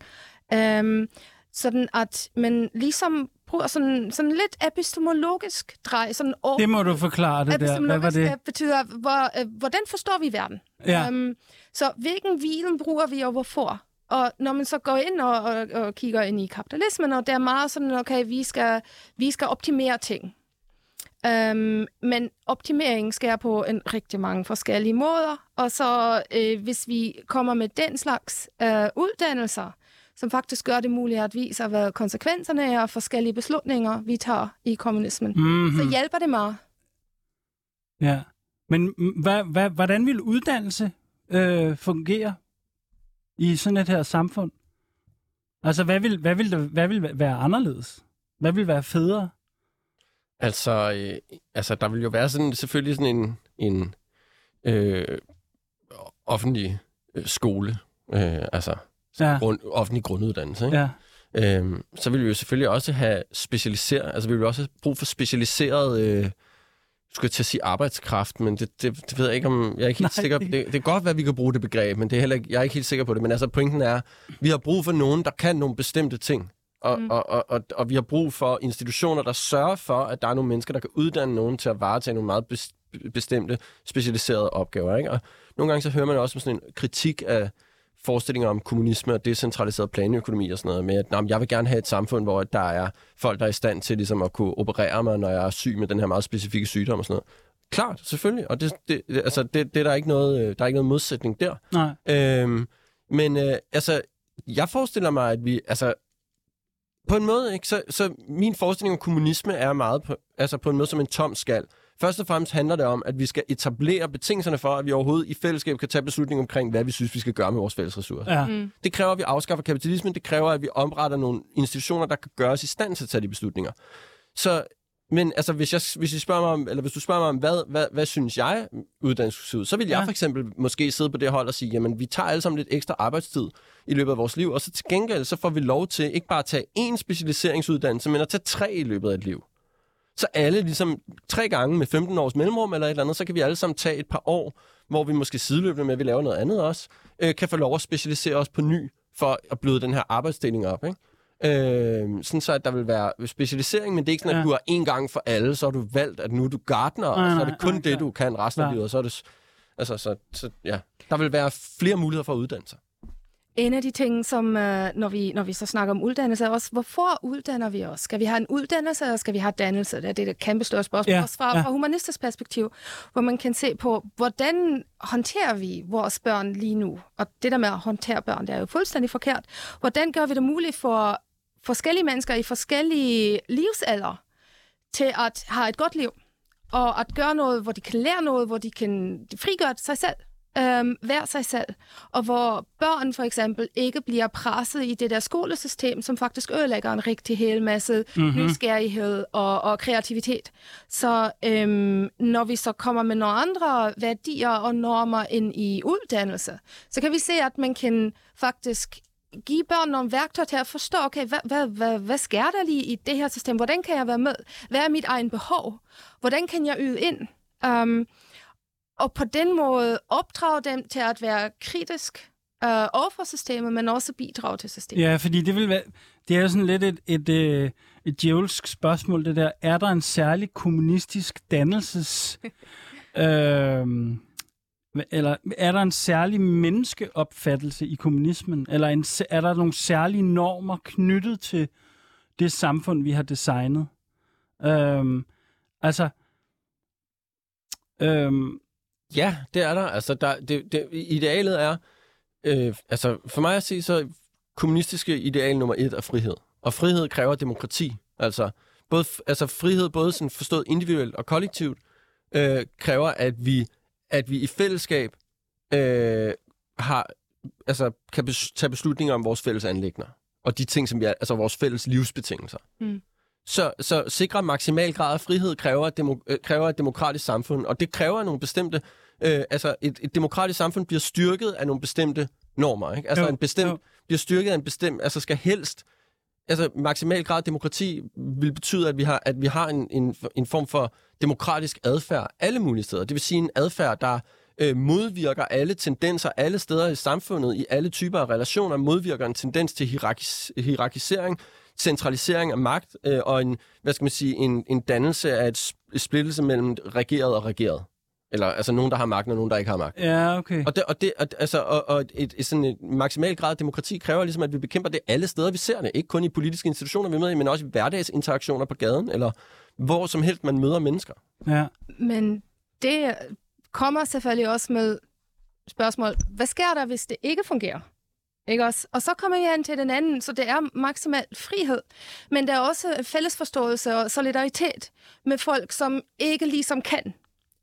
Um, sådan at man ligesom bruger sådan, sådan lidt epistemologisk drej. Sådan over, det må du forklare det der. Hvad var det? betyder, hvor, uh, hvordan forstår vi verden? Ja. Um, så hvilken viden bruger vi, og hvorfor? Og når man så går ind og, og, og kigger ind i kapitalismen, og det er meget sådan, okay, vi skal, vi skal optimere ting. Um, men optimering sker på en rigtig mange forskellige måder, og så øh, hvis vi kommer med den slags øh, uddannelser, som faktisk gør det muligt at vise, hvad konsekvenserne er af forskellige beslutninger, vi tager i kommunismen, mm-hmm. så hjælper det meget. Ja, men hvad, hvad, hvordan vil uddannelse øh, fungere i sådan et her samfund? Altså, hvad vil, hvad vil, hvad vil være anderledes? Hvad vil være federe? Altså, øh, altså, der vil jo være sådan, selvfølgelig sådan en, en øh, offentlig øh, skole, øh, altså ja. grund, offentlig grunduddannelse. Ikke? Ja. Øhm, så vil vi jo selvfølgelig også have specialiseret, altså vi vil også have brug for specialiseret, øh, skulle jeg til at sige arbejdskraft, men det, det, det ved jeg ikke om, jeg er ikke helt Nej, sikker, det... det, det er godt, at vi kan bruge det begreb, men det er heller ikke, jeg er ikke helt sikker på det, men altså pointen er, vi har brug for nogen, der kan nogle bestemte ting, og, Mm. og, og, og, og vi har brug for institutioner, der sørger for, at der er nogle mennesker, der kan uddanne nogen til at varetage nogle meget bes- bestemte, specialiserede opgaver. Ikke? Og nogle gange så hører man også om sådan en kritik af forestillinger om kommunisme og decentraliseret planøkonomi og sådan noget, med at "Nå, jeg vil gerne have et samfund, hvor der er folk, der er i stand til ligesom, at kunne operere mig, når jeg er syg med den her meget specifikke sygdom og sådan noget. Klart, selvfølgelig. Og det, det, altså, det, det er der, ikke noget, øh, der er ikke noget modsætning der. Nej. Øhm, men øh, altså, jeg forestiller mig, at vi, altså, på en måde, ikke, så, så min forestilling om kommunisme er meget på, altså på en måde som en tom skal. Først og fremmest handler det om, at vi skal etablere betingelserne for, at vi overhovedet i fællesskab kan tage beslutninger omkring, hvad vi synes, vi skal gøre med vores fælles ressourcer. Ja. Mm. Det kræver, at vi afskaffer kapitalismen. Det kræver, at vi opretter nogle institutioner, der kan gøre os i stand til at tage de beslutninger. Så, men altså, hvis, jeg, hvis, I spørger mig om, eller hvis du spørger mig om, hvad, hvad, hvad synes jeg, uddannelse skal se ud, så vil jeg Ja. for eksempel måske sidde på det hold og sige, jamen, vi tager alle sammen lidt ekstra arbejdstid i løbet af vores liv, og så til gengæld, så får vi lov til ikke bare at tage én specialiseringsuddannelse, men at tage tre i løbet af et liv. Så alle ligesom tre gange med 15 års mellemrum eller et eller andet, så kan vi alle sammen tage et par år, hvor vi måske sideløbende med, at vi laver noget andet også, øh, kan få lov at specialisere os på ny, for at bløde den her arbejdsdeling op. Ikke? Øh, sådan så, at der vil være specialisering, men det er ikke sådan, at Ja. du har en gang for alle, så har du valgt, at nu er du gartner, og Nej, så er det kun nej, det, du kan resten af livet, og så er det... Altså, så, så, ja. Der vil være flere muligheder for at uddanne sig. En af de ting, som øh, når, vi, når vi så snakker om uddannelse, er også, hvorfor uddanner vi os? Skal vi have en uddannelse, eller skal vi have dannelse? Det er det, der kæmpe store spørgsmål, Ja, ja, også fra, ja. ja. fra humanistisk perspektiv, hvor man kan se på, hvordan håndterer vi vores børn lige nu? Og det der med at håndtere børn, det er jo fuldstændig forkert. Hvordan gør vi det muligt for forskellige mennesker i forskellige livsalder til at have et godt liv? Og at gøre noget, hvor de kan lære noget, hvor de kan frigøre sig selv øhm, være sig selv, og hvor børn for eksempel ikke bliver presset i det der skolesystem, som faktisk ødelægger en rigtig hel masse mm-hmm. nysgerrighed og, og kreativitet. Så øhm, når vi så kommer med nogle andre værdier og normer ind i uddannelse, så kan vi se, at man kan faktisk give børn nogle værktøjer til at forstå, okay, hvad, hvad, hvad, hvad sker der lige i det her system? Hvordan kan jeg være med? Hvad er mit egen behov? Hvordan kan jeg yde ind? Um, og på den måde opdrage dem til at være kritisk øh, over for systemet, men også bidrage til systemet. Ja, fordi det vil være, det er jo sådan lidt et, et, et, et djævelsk spørgsmål, det der. Er der en særlig kommunistisk dannelses... øhm, eller er der en særlig menneskeopfattelse i kommunismen? Eller en, er der nogle særlige normer knyttet til det samfund, vi har designet? Øhm, altså... Øhm, Ja, det er der. Altså, der, det, det, idealet er, øh, altså for mig at se, så kommunistiske ideal nummer et er frihed. Og frihed kræver demokrati. Altså, både, altså frihed, både sådan forstået individuelt og kollektivt, øh, kræver, at vi, at vi i fællesskab øh, har, altså, kan bes, tage beslutninger om vores fælles anlægner. Og de ting, som vi er, altså vores fælles livsbetingelser. Mm. Så, så sikre maksimal grad af frihed kræver, et demo, øh, kræver et demokratisk samfund, og det kræver nogle bestemte... Øh, altså, et, et demokratisk samfund bliver styrket af nogle bestemte normer, ikke? Altså, Jo, en bestemt, jo. bliver styrket af en bestemt... Altså, skal helst... Altså, maksimal grad demokrati vil betyde, at vi har, at vi har en, en, en form for demokratisk adfærd alle mulige steder. Det vil sige en adfærd, der øh, modvirker alle tendenser alle steder i samfundet, i alle typer af relationer, modvirker en tendens til hierarkis, hierarkisering, centralisering af magt øh, og en, hvad skal man sige, en, en dannelse af et splittelse mellem regeret og regeret. Eller altså nogen, der har magt, og nogen, der ikke har magt. ja, okay. Og, det, og, det, og, altså, og, og et, et, sådan et maksimal grad af demokrati kræver ligesom, at vi bekæmper det alle steder, vi ser det. Ikke kun i politiske institutioner, vi er med i, men også i hverdagsinteraktioner på gaden, eller hvor som helst man møder mennesker. Ja. Men det kommer selvfølgelig også med spørgsmål, hvad sker der, hvis det ikke fungerer? Ikke også? Og så kommer jeg hen til den anden, så det er maksimal frihed. Men der er også fælles forståelse og solidaritet med folk, som ikke ligesom kan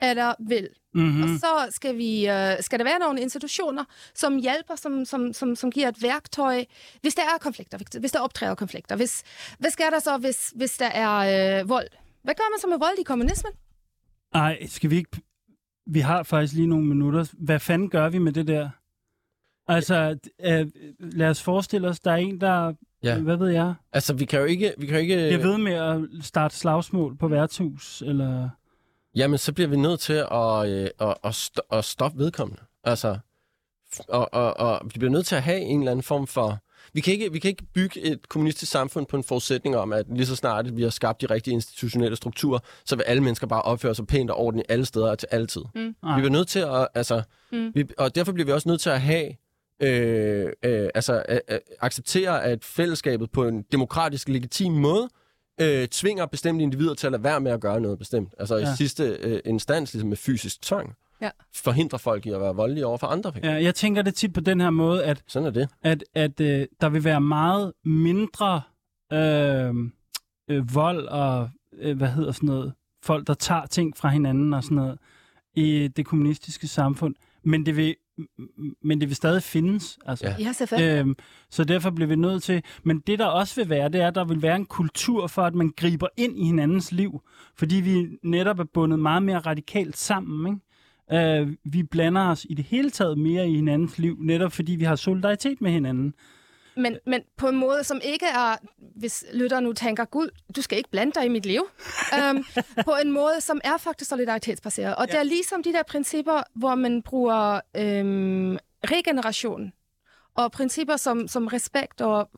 eller vil. Mm-hmm. Og så skal, vi, øh, skal der være nogle institutioner, som hjælper, som, som, som, som giver et værktøj, hvis der er konflikter, hvis- der optræder konflikter. Hvis, hvad sker der så, hvis, hvis der er øh, vold? Hvad gør man så med vold i kommunismen? Ej, skal vi ikke... Vi har faktisk lige nogle minutter. Hvad fanden gør vi med det der? Altså, øh, lad os forestille os, der er en, der... Ja. Hvad ved jeg? Altså, vi kan jo ikke... Vi kan jo ikke Jeg ved med at starte slagsmål på værtshus, eller... Jamen, så bliver vi nødt til at, øh, at, at, st- at stoppe vedkommende. Altså, og, og, og vi bliver nødt til at have en eller anden form for... Vi kan, ikke, vi kan ikke bygge et kommunistisk samfund på en forudsætning om, at lige så snart vi har skabt de rigtige institutionelle strukturer, så vil alle mennesker bare opføre sig pænt og ordentligt alle steder og til alle tid. Mm. Vi bliver nødt til at, altså, Mm. vi, og derfor bliver vi også nødt til at have, øh, øh, altså øh, acceptere, at fællesskabet på en demokratisk, legitim måde øh, tvinger bestemte individer til at lade være med at gøre noget bestemt. Altså ja. I sidste øh, instans, ligesom med fysisk tvang, Ja. forhindrer folk i at være voldelige over for andre. Ja. Ja, jeg tænker det tit på den her måde, at Sådan er det. at, at øh, der vil være meget mindre øh, øh, vold og, øh, hvad hedder sådan noget, folk, der tager ting fra hinanden og sådan noget i det kommunistiske samfund. Men det vil, men det vil stadig findes. Altså. Ja. Ja, selvfølgelig. Øhm, så derfor bliver vi nødt til... Men det, der også vil være, det er, at der vil være en kultur for, at man griber ind i hinandens liv. Fordi vi netop er bundet meget mere radikalt sammen. Ikke? Øh, vi blander os i det hele taget mere i hinandens liv, netop fordi vi har solidaritet med hinanden. Men, men på en måde, som ikke er, hvis lytter nu tænker, gud, du skal ikke blande dig i mit liv. um, på en måde, som er faktisk solidaritetsbaseret. Og ja. det er ligesom de der principper, hvor man bruger øhm, regeneration og principper som, som respekt og,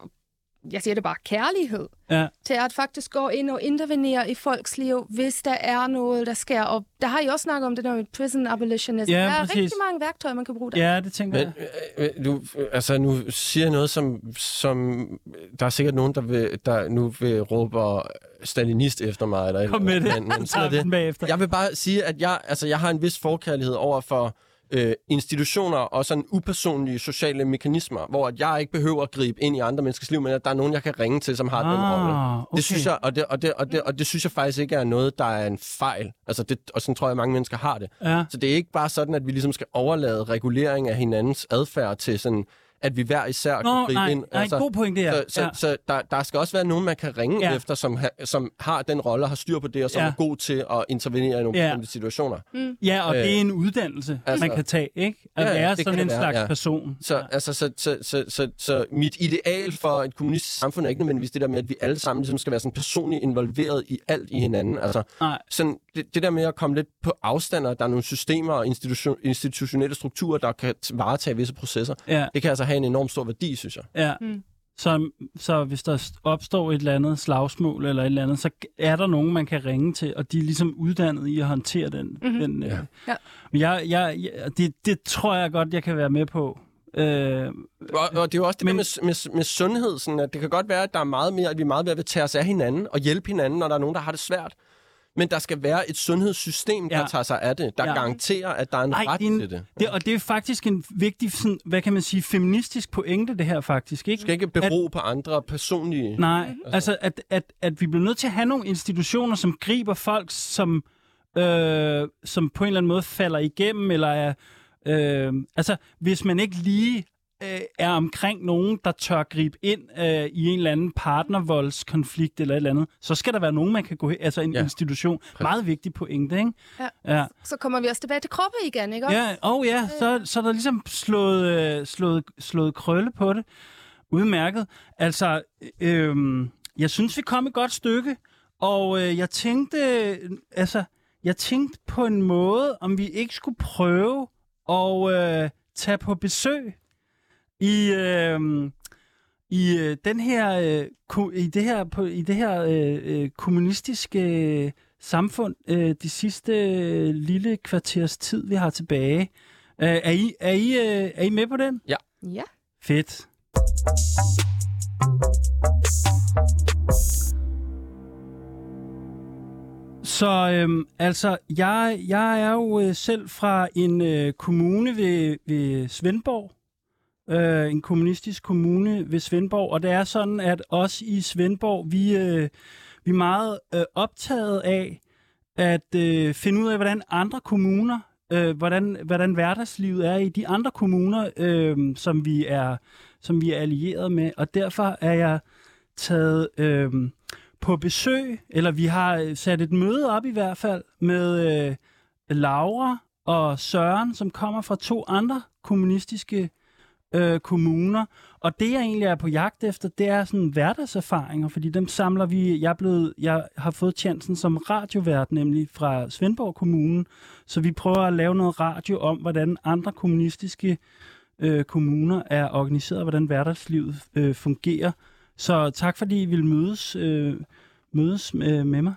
jeg siger det bare, kærlighed, Ja, til at faktisk gå ind og intervenere i folks liv, hvis der er noget, der sker. Og der har I også snakket om det der med prison abolitionism. Ja, der er præcis. rigtig mange værktøjer, man kan bruge der. ja det tænker Men jeg. øh, øh, du, altså, nu siger jeg noget, som, som der er sikkert nogen, der, vil, der nu vil råbe stalinist efter mig. Eller, Kom med det. Men, men det. Jeg vil bare sige, at jeg, altså, jeg har en vis forkærlighed over for øh, institutioner og sådan upersonlige sociale mekanismer, hvor at jeg ikke behøver at gribe ind i andre menneskers liv, men at der er nogen, jeg kan ringe til, som har den rolle. Ah, okay. Det synes jeg, og det, og, det, og, det, og det synes jeg faktisk ikke er noget, der er en fejl. Altså det, og sådan tror jeg, mange mennesker har det. Ja. Så det er ikke bare sådan, at vi ligesom skal overlade regulering af hinandens adfærd til sådan, at vi hver især kan Nå, gribe nej, ind. nej, god pointe her. Så, så, Ja. ja. så der, der skal også være nogen, man kan ringe Ja. ja. efter, som, ha, som har den rolle og har styr på det, og som Ja. ja. er god til at intervenere i nogle Ja. ja. bestemte situationer. Ja, og Øh, det er en uddannelse, altså- man kan tage, ikke? At Ja, ja, være det sådan kan en være, slags ja. person. Så, ja. altså, så, så, så, så, så mit ideal for et kommunistisk samfund er ikke nødvendigvis det der med, at vi alle sammen ligesom skal være sådan personligt involveret i alt i hinanden. Altså, Nej. sådan, det, det der med at komme lidt på afstand, og der er nogle systemer og institution, institutionelle strukturer, der kan varetage visse processer, Ja, det kan altså have en enorm stor værdi, synes jeg. ja. Mm. Så, så hvis der opstår et eller andet slagsmål eller et eller andet, så er der nogen, man kan ringe til, og de er ligesom uddannet i at håndtere den. Mm-hmm. den øh. Ja. Ja. Men jeg, jeg, jeg, det, det tror jeg godt, jeg kan være med på. Øh, Og, og det er jo også det Men- med, med, med sundhed, sådan at det kan godt være, at der er meget mere, at vi meget mere vil tage os af hinanden og hjælpe hinanden, når der er nogen, der har det svært. Men der skal være et sundhedssystem, der Ja. tager sig af det, der Ja. garanterer, at der er en Ej, ret det er en- til det. det, og det er faktisk en vigtig, sådan, hvad kan man sige, feministisk pointe, det her faktisk. Ikke? Det skal ikke bero på andre personlige... Nej, altså at, at, at vi bliver nødt til at have nogle institutioner, som griber folk, som, øh, som på en eller anden måde falder igennem, eller er... Øh, altså, hvis man ikke lige øh, er omkring nogen, der tør gribe ind øh, i en eller anden partnervoldskonflikt eller et eller andet, så skal der være nogen, man kan gå hen, altså en ja. Institution. Meget vigtig pointe, ikke? Ja. Ja. Så kommer vi også tilbage til kroppen igen, ikke også? Ja, oh ja, så, så er der ligesom slået, øh, slået, slået krølle på det. Udmærket. Altså, øh, jeg synes, vi kom et godt stykke, og øh, jeg tænkte, øh, altså, jeg tænkte på en måde, om vi ikke skulle prøve at øh, tage på besøg i, øh, i øh, den her, øh, ku- i det her, på, i det her øh, øh, kommunistiske øh, samfund øh, de sidste øh, lille kvarters tid, vi har tilbage. Øh, er, I, er, I, øh, er I med på den? Ja. Fedt. Så øhm, altså, jeg, jeg er jo øh, selv fra en øh, kommune ved, ved Svendborg. Øh, en kommunistisk kommune ved Svendborg. Og det er sådan, at os i Svendborg, vi, øh, vi er meget øh, optaget af at øh, finde ud af, hvordan andre kommuner, øh, hvordan, hvordan hverdagslivet er i de andre kommuner, øh, som vi er som vi er allieret med. Og derfor er jeg taget øh, på besøg, eller vi har øh, sat et møde op i hvert fald, med øh, Laura og Søren, som kommer fra to andre kommunistiske øh, kommuner. Og det, jeg egentlig er på jagt efter, det er sådan hverdagserfaringer, fordi dem samler vi. Jeg, er blevet, jeg har fået chancen som radiovært, nemlig fra Svendborg Kommune, så vi prøver at lave noget radio om, hvordan andre kommunistiske øh, kommuner er organiseret, og hvordan hverdagslivet øh, fungerer. Så tak fordi I vil mødes, øh, mødes øh, med mig.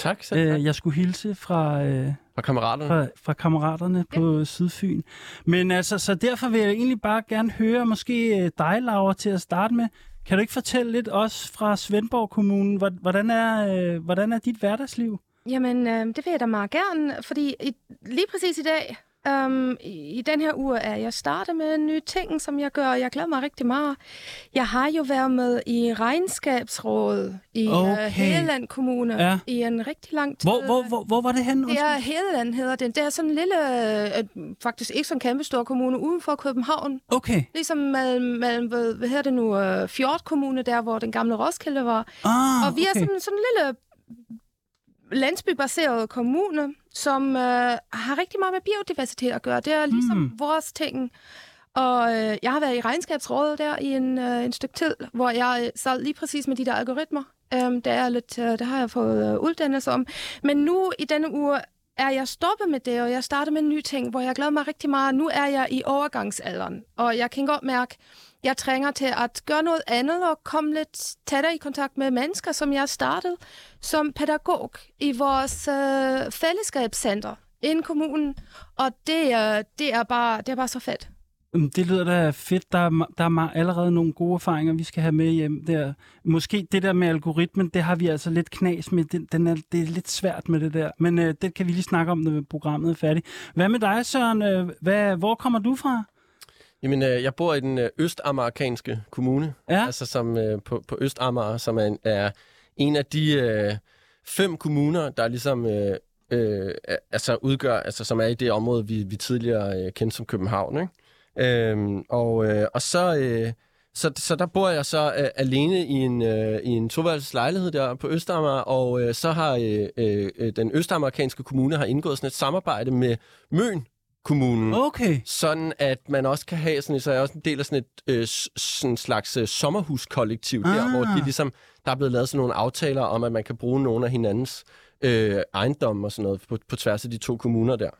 Tak, selv tak. Øh, jeg skulle hilse fra, øh, Og kammeraterne. fra, fra kammeraterne på Sydfyn. Men altså, så derfor vil jeg egentlig bare gerne høre måske øh, dig, Laura, til at starte med. Kan du ikke fortælle lidt også fra Svendborg Kommune, hvor- hvordan er, øh, hvordan er dit hverdagsliv? Jamen, øh, det vil jeg da meget gerne, fordi i, lige præcis i dag, um, i, i den her uge, er jeg startet med en ny ting, som jeg gør, og jeg glæder mig rigtig meget. Jeg har jo været med i regnskabsrådet i Okay. okay. uh, Hedeland Kommune Ja. i en rigtig lang tid. Hvor, hvor, hvor, hvor var det henne? Det er Hedeland, hedder det. Det er sådan en lille, øh, faktisk ikke sådan en kæmpe stor kommune, uden for København. Okay. Ligesom mellem, mellem hvad, hvad hedder det nu, uh, Fjord Kommune, der hvor den gamle Roskilde var. Ah, Og vi er okay. sådan, sådan en lille landsbybaseret kommune, som øh, har rigtig meget med biodiversitet at gøre. Det er ligesom Mm. vores ting. Og øh, jeg har været i regnskabsrådet der i en, øh, en stykke tid, hvor jeg øh, sad lige præcis med de der algoritmer. Um, det, er lidt, øh, det har jeg fået øh, uddannelse om. Men nu i denne uge er jeg stoppet med det, og jeg starter med en ny ting, hvor jeg glæder mig rigtig meget. Nu er jeg i overgangsalderen, og jeg kan godt mærke, jeg trænger til at gøre noget andet og komme lidt tættere i kontakt med mennesker, som jeg startede som pædagog i vores øh, fællesskabscenter inden kommunen. Og det, er, det, er bare, det er bare så fedt. Mm, det lyder da fedt. Der er, der er allerede nogle gode erfaringer, vi skal have med hjem der. Måske det der med algoritmen, det har vi altså lidt knas med. Den, den er, det er lidt svært med det der. Men øh, det kan vi lige snakke om, når programmet er færdigt. Hvad med dig, Søren? Øh, hvad, hvor kommer du fra? Jamen, øh, jeg bor i den øh, østamerikanske kommune, Ja. altså som øh, på, på Østamager, som er en, er en af de øh, fem kommuner, der ligesom øh, øh, altså udgør, altså som er i det område, vi, vi tidligere øh, kendte som København, ikke? Øhm, og, øh, og så, øh, så, så der bor jeg så øh, alene i en, øh, i en toværelses lejlighed der på Østamager, og øh, så har øh, øh, den østamerikanske kommune har indgået sådan et samarbejde med Møn Kommunen Okay. sådan at man også kan have sådan, så er jeg også en del af sådan et øh, sådan slags øh, sommerhuskollektiv der, Ah. hvor de ligesom, der er blevet lavet sådan nogle aftaler om, at man kan bruge nogle af hinandens øh, ejendomme og sådan noget på, på tværs af de to kommuner der.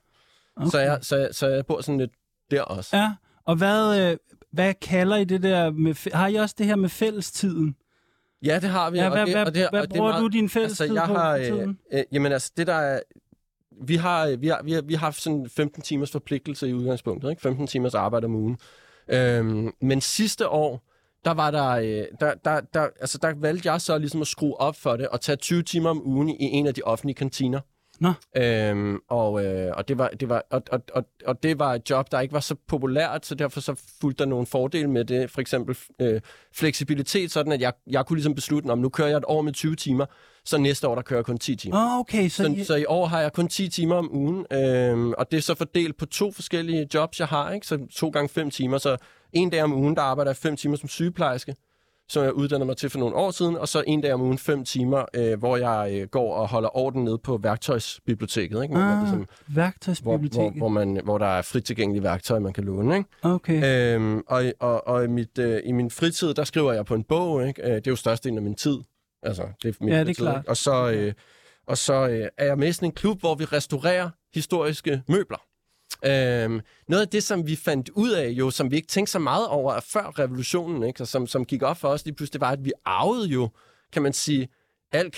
Okay. Så, jeg, så, jeg, så jeg bor sådan lidt der også. Ja, og hvad, øh, hvad kalder I det der med... Har I også det her med fællestiden? Ja, det har vi. Ja, og hvad, det, hvad, og det, hvad og det er bruger meget- du din fællestid Altså, jeg på har, øh, øh, jamen altså, det der er, vi har, øh, vi har, vi har, vi har haft sådan 15 timers forpligtelse i udgangspunktet, ikke? 15 timers arbejde om ugen. Øhm, men sidste år, der var der, øh, der, der, der, altså der valgte jeg så ligesom at skrue op for det og tage 20 timer om ugen i en af de offentlige kantiner. Nå. Øhm, og, øh, og, det var, det var, og, og, og, og det var et job, der ikke var så populært, så derfor så fulgte der nogle fordele med det. For eksempel øh, fleksibilitet, sådan at jeg, jeg kunne ligesom beslutte, om nu kører jeg et år med 20 timer, så næste år der kører jeg kun 10 timer. Åh, okay, så, Så, I, så i år har jeg kun 10 timer om ugen, øhm, og det er så fordelt på to forskellige jobs, jeg har, ikke? så to gange fem timer. Så en dag om ugen, der arbejder jeg fem timer som sygeplejerske, som jeg uddanner mig til for nogle år siden, og så en dag om ugen fem timer, øh, hvor jeg øh, går og holder orden nede på værktøjsbiblioteket, ikke? Hvor, man ah, ligesom, hvor, hvor, værktøjsbiblioteket. hvor, man, hvor der er frit tilgængelige værktøj, man kan låne. Ikke? Okay. Øhm, og og, og i, mit, øh, i min fritid, der skriver jeg på en bog. Ikke? Øh, det er jo størstedelen af min tid. Altså, det er min Ja, det er klart. Og så, øh, og så øh, er jeg med i sådan en klub, hvor vi restaurerer historiske møbler. Øhm, noget af det, som vi fandt ud af, jo, som vi ikke tænkte så meget over før revolutionen, ikke? Og som, som gik op for os lige pludselig, var, at vi arvede jo, kan man sige, al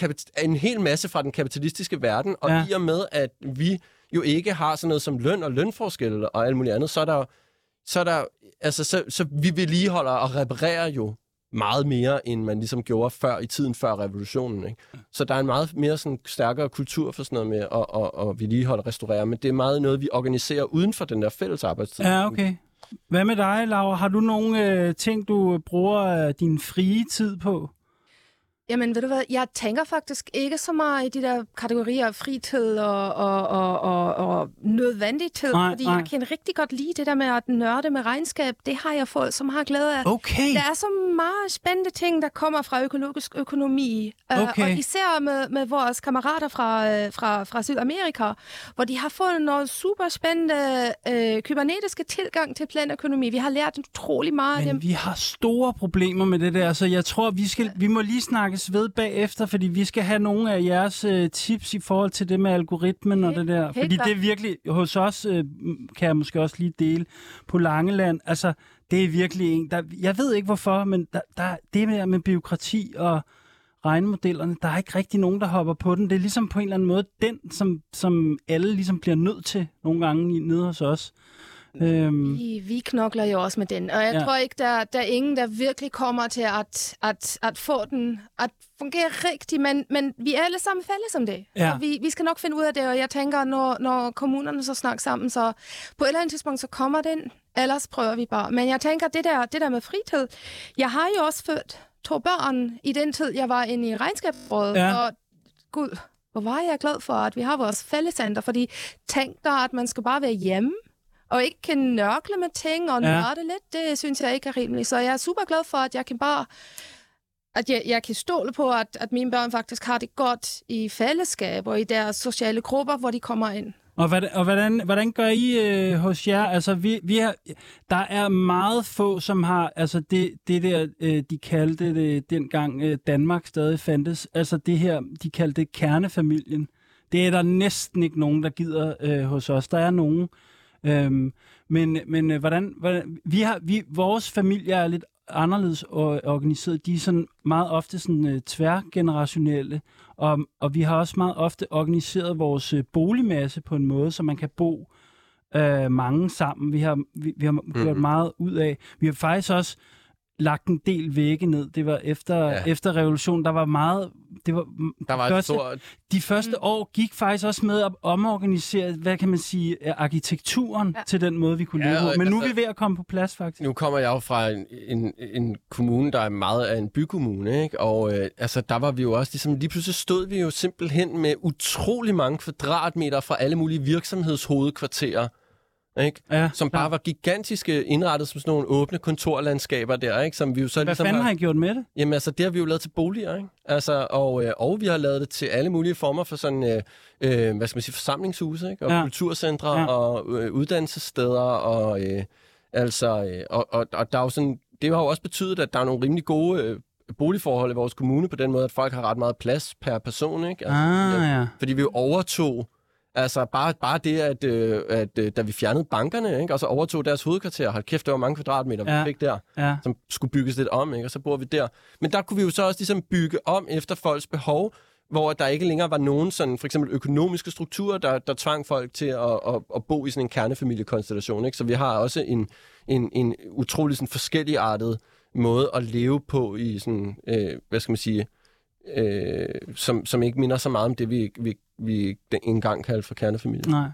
en hel masse fra den kapitalistiske verden, og ja. i og med, at vi jo ikke har sådan noget som løn og lønforskelle og alt muligt andet, så er der, så er der altså, så, så vi vedligeholder og reparerer jo meget mere, end man ligesom gjorde før i tiden før revolutionen. Ikke? Så der er en meget mere sådan, stærkere kultur for sådan noget med at, at, at vedligeholde og restaurere, men det er meget noget, vi organiserer uden for den der fælles arbejdstid. Ja, okay. Hvad med dig, Laura? Har du nogle øh, ting, du bruger øh, din frie tid på? Jamen, ved du hvad, jeg tænker faktisk ikke så meget i de der kategorier af fritid og, og, og, og, og nødvendig tid, Nej, fordi nej. jeg kan rigtig godt lide det der med at nørde med regnskab. Det har jeg fået så meget glæde af. Okay. Der er så meget spændende ting, der kommer fra økologisk økonomi. Øh, Okay. Og især med, med vores kammerater fra, øh, fra, fra Sydamerika, hvor de har fået noget super spændende øh, kybernetiske tilgang til planøkonomi. Vi har lært utrolig meget af dem. Men vi har store problemer med det der, så jeg tror, vi, skal, vi må lige snakkes ved bagefter, fordi vi skal have nogle af jeres øh, tips i forhold til det med algoritmen og Helt- det der. Fordi det er virkelig, hos os øh, kan jeg måske også lige dele, på Langeland, altså det er virkelig en, der, jeg ved ikke hvorfor, men der, der, det med, med byråkrati og regnemodellerne, der er ikke rigtig nogen, der hopper på den. Det er ligesom på en eller anden måde den, som, som alle ligesom bliver nødt til nogle gange nede hos os. Øhm, Vi, vi knokler jo også med den, og jeg Ja. tror ikke, der, der er ingen, der virkelig kommer til at, at, at få den at fungere rigtigt, men, men vi er alle sammen fælles om det. Ja. Og vi, vi skal nok finde ud af det, og jeg tænker, når, når kommunerne så snakker sammen, så på et eller andet tidspunkt, så kommer den, ellers prøver vi bare. Men jeg tænker, det der, det der med fritid, jeg har jo også født to børn i den tid, jeg var inde i regnskabsrådet, Ja. og gud, hvor var jeg glad for, at vi har vores fællescenter, fordi tænk dig, at man skal bare være hjemme, og ikke kan nørkle med ting og Ja. nørde lidt, det synes jeg ikke er rimeligt. Så jeg er super glad for, at jeg kan bare at jeg, jeg kan stole på, at, at mine børn faktisk har det godt i fællesskab og i deres sociale grupper, hvor de kommer ind. Og, hvordan, og hvordan, hvordan gør I øh, hos jer? Altså, vi, vi har, der er meget få, som har, altså det, det der, øh, de kaldte det dengang øh, Danmark stadig fandtes, altså det her, de kaldte det kernefamilien. Det er der næsten ikke nogen, der gider øh, hos os. Der er nogen. Øhm, men men øh, hvordan, hvordan, vi har, vi, vores familie er lidt anderledes or- organiseret. De er sådan meget ofte sådan øh, tværgenerationelle, og, og vi har også meget ofte organiseret vores øh, boligmasse på en måde, så man kan bo øh, mange sammen. Vi har, vi, vi har gjort Mhm. meget ud af. Vi har faktisk også lagt en del vægge ned. Det var efter, Ja. efter revolutionen, der var meget... Det var, Der var et første, stort... de første mm. år gik faktisk også med at omorganisere, hvad kan man sige, øh, arkitekturen ja. Til den måde, vi kunne Ja, leve på. Men nu er altså- vi ved at komme på plads, faktisk. Nu kommer jeg jo fra en, en, en kommune, der er meget af en bykommune, ikke? Og øh, altså, der var vi jo også ligesom... Lige pludselig stod vi jo simpelthen med utrolig mange kvadratmeter fra alle mulige virksomhedshovedkvarterer, ikke? Ja, Som bare var gigantiske, indrettet som sådan nogle åbne kontorlandskaber der, ikke? Som vi jo så Hvad ligesom fanden har... har I gjort med det? Jamen altså, det har vi jo lavet til boliger, ikke? Altså, og, øh, og vi har lavet det til alle mulige former for sådan, øh, øh, hvad skal man sige, forsamlingshuse, ikke? Og Ja. ja. kulturcentre Ja. ja. og øh, uddannelsessteder, og øh, altså, øh, og, og, og der er jo sådan, det har jo også betydet, at der er nogle rimelig gode øh, boligforhold i vores kommune, på den måde, at folk har ret meget plads per person, ikke? Altså, Ah, ja. Fordi vi jo overtog, altså bare, bare det, at, øh, at øh, da vi fjernede bankerne, ikke? og så overtog deres hovedkvarter, hold kæft, det var mange kvadratmeter, Ja. vi fik der ja. som skulle bygges lidt om, ikke? og så bor vi der. Men der kunne vi jo så også ligesom bygge om efter folks behov, hvor der ikke længere var nogen sådan, for eksempel økonomiske strukturer, der, der tvang folk til at, at, at bo i sådan en kernefamiliekonstellation. Ikke? Så vi har også en, en, en utrolig sådan forskelligartet måde at leve på i sådan, øh, hvad skal man sige, øh, som, som ikke minder så meget om det, vi, vi, vi engang kaldte for kernefamilie. Nej.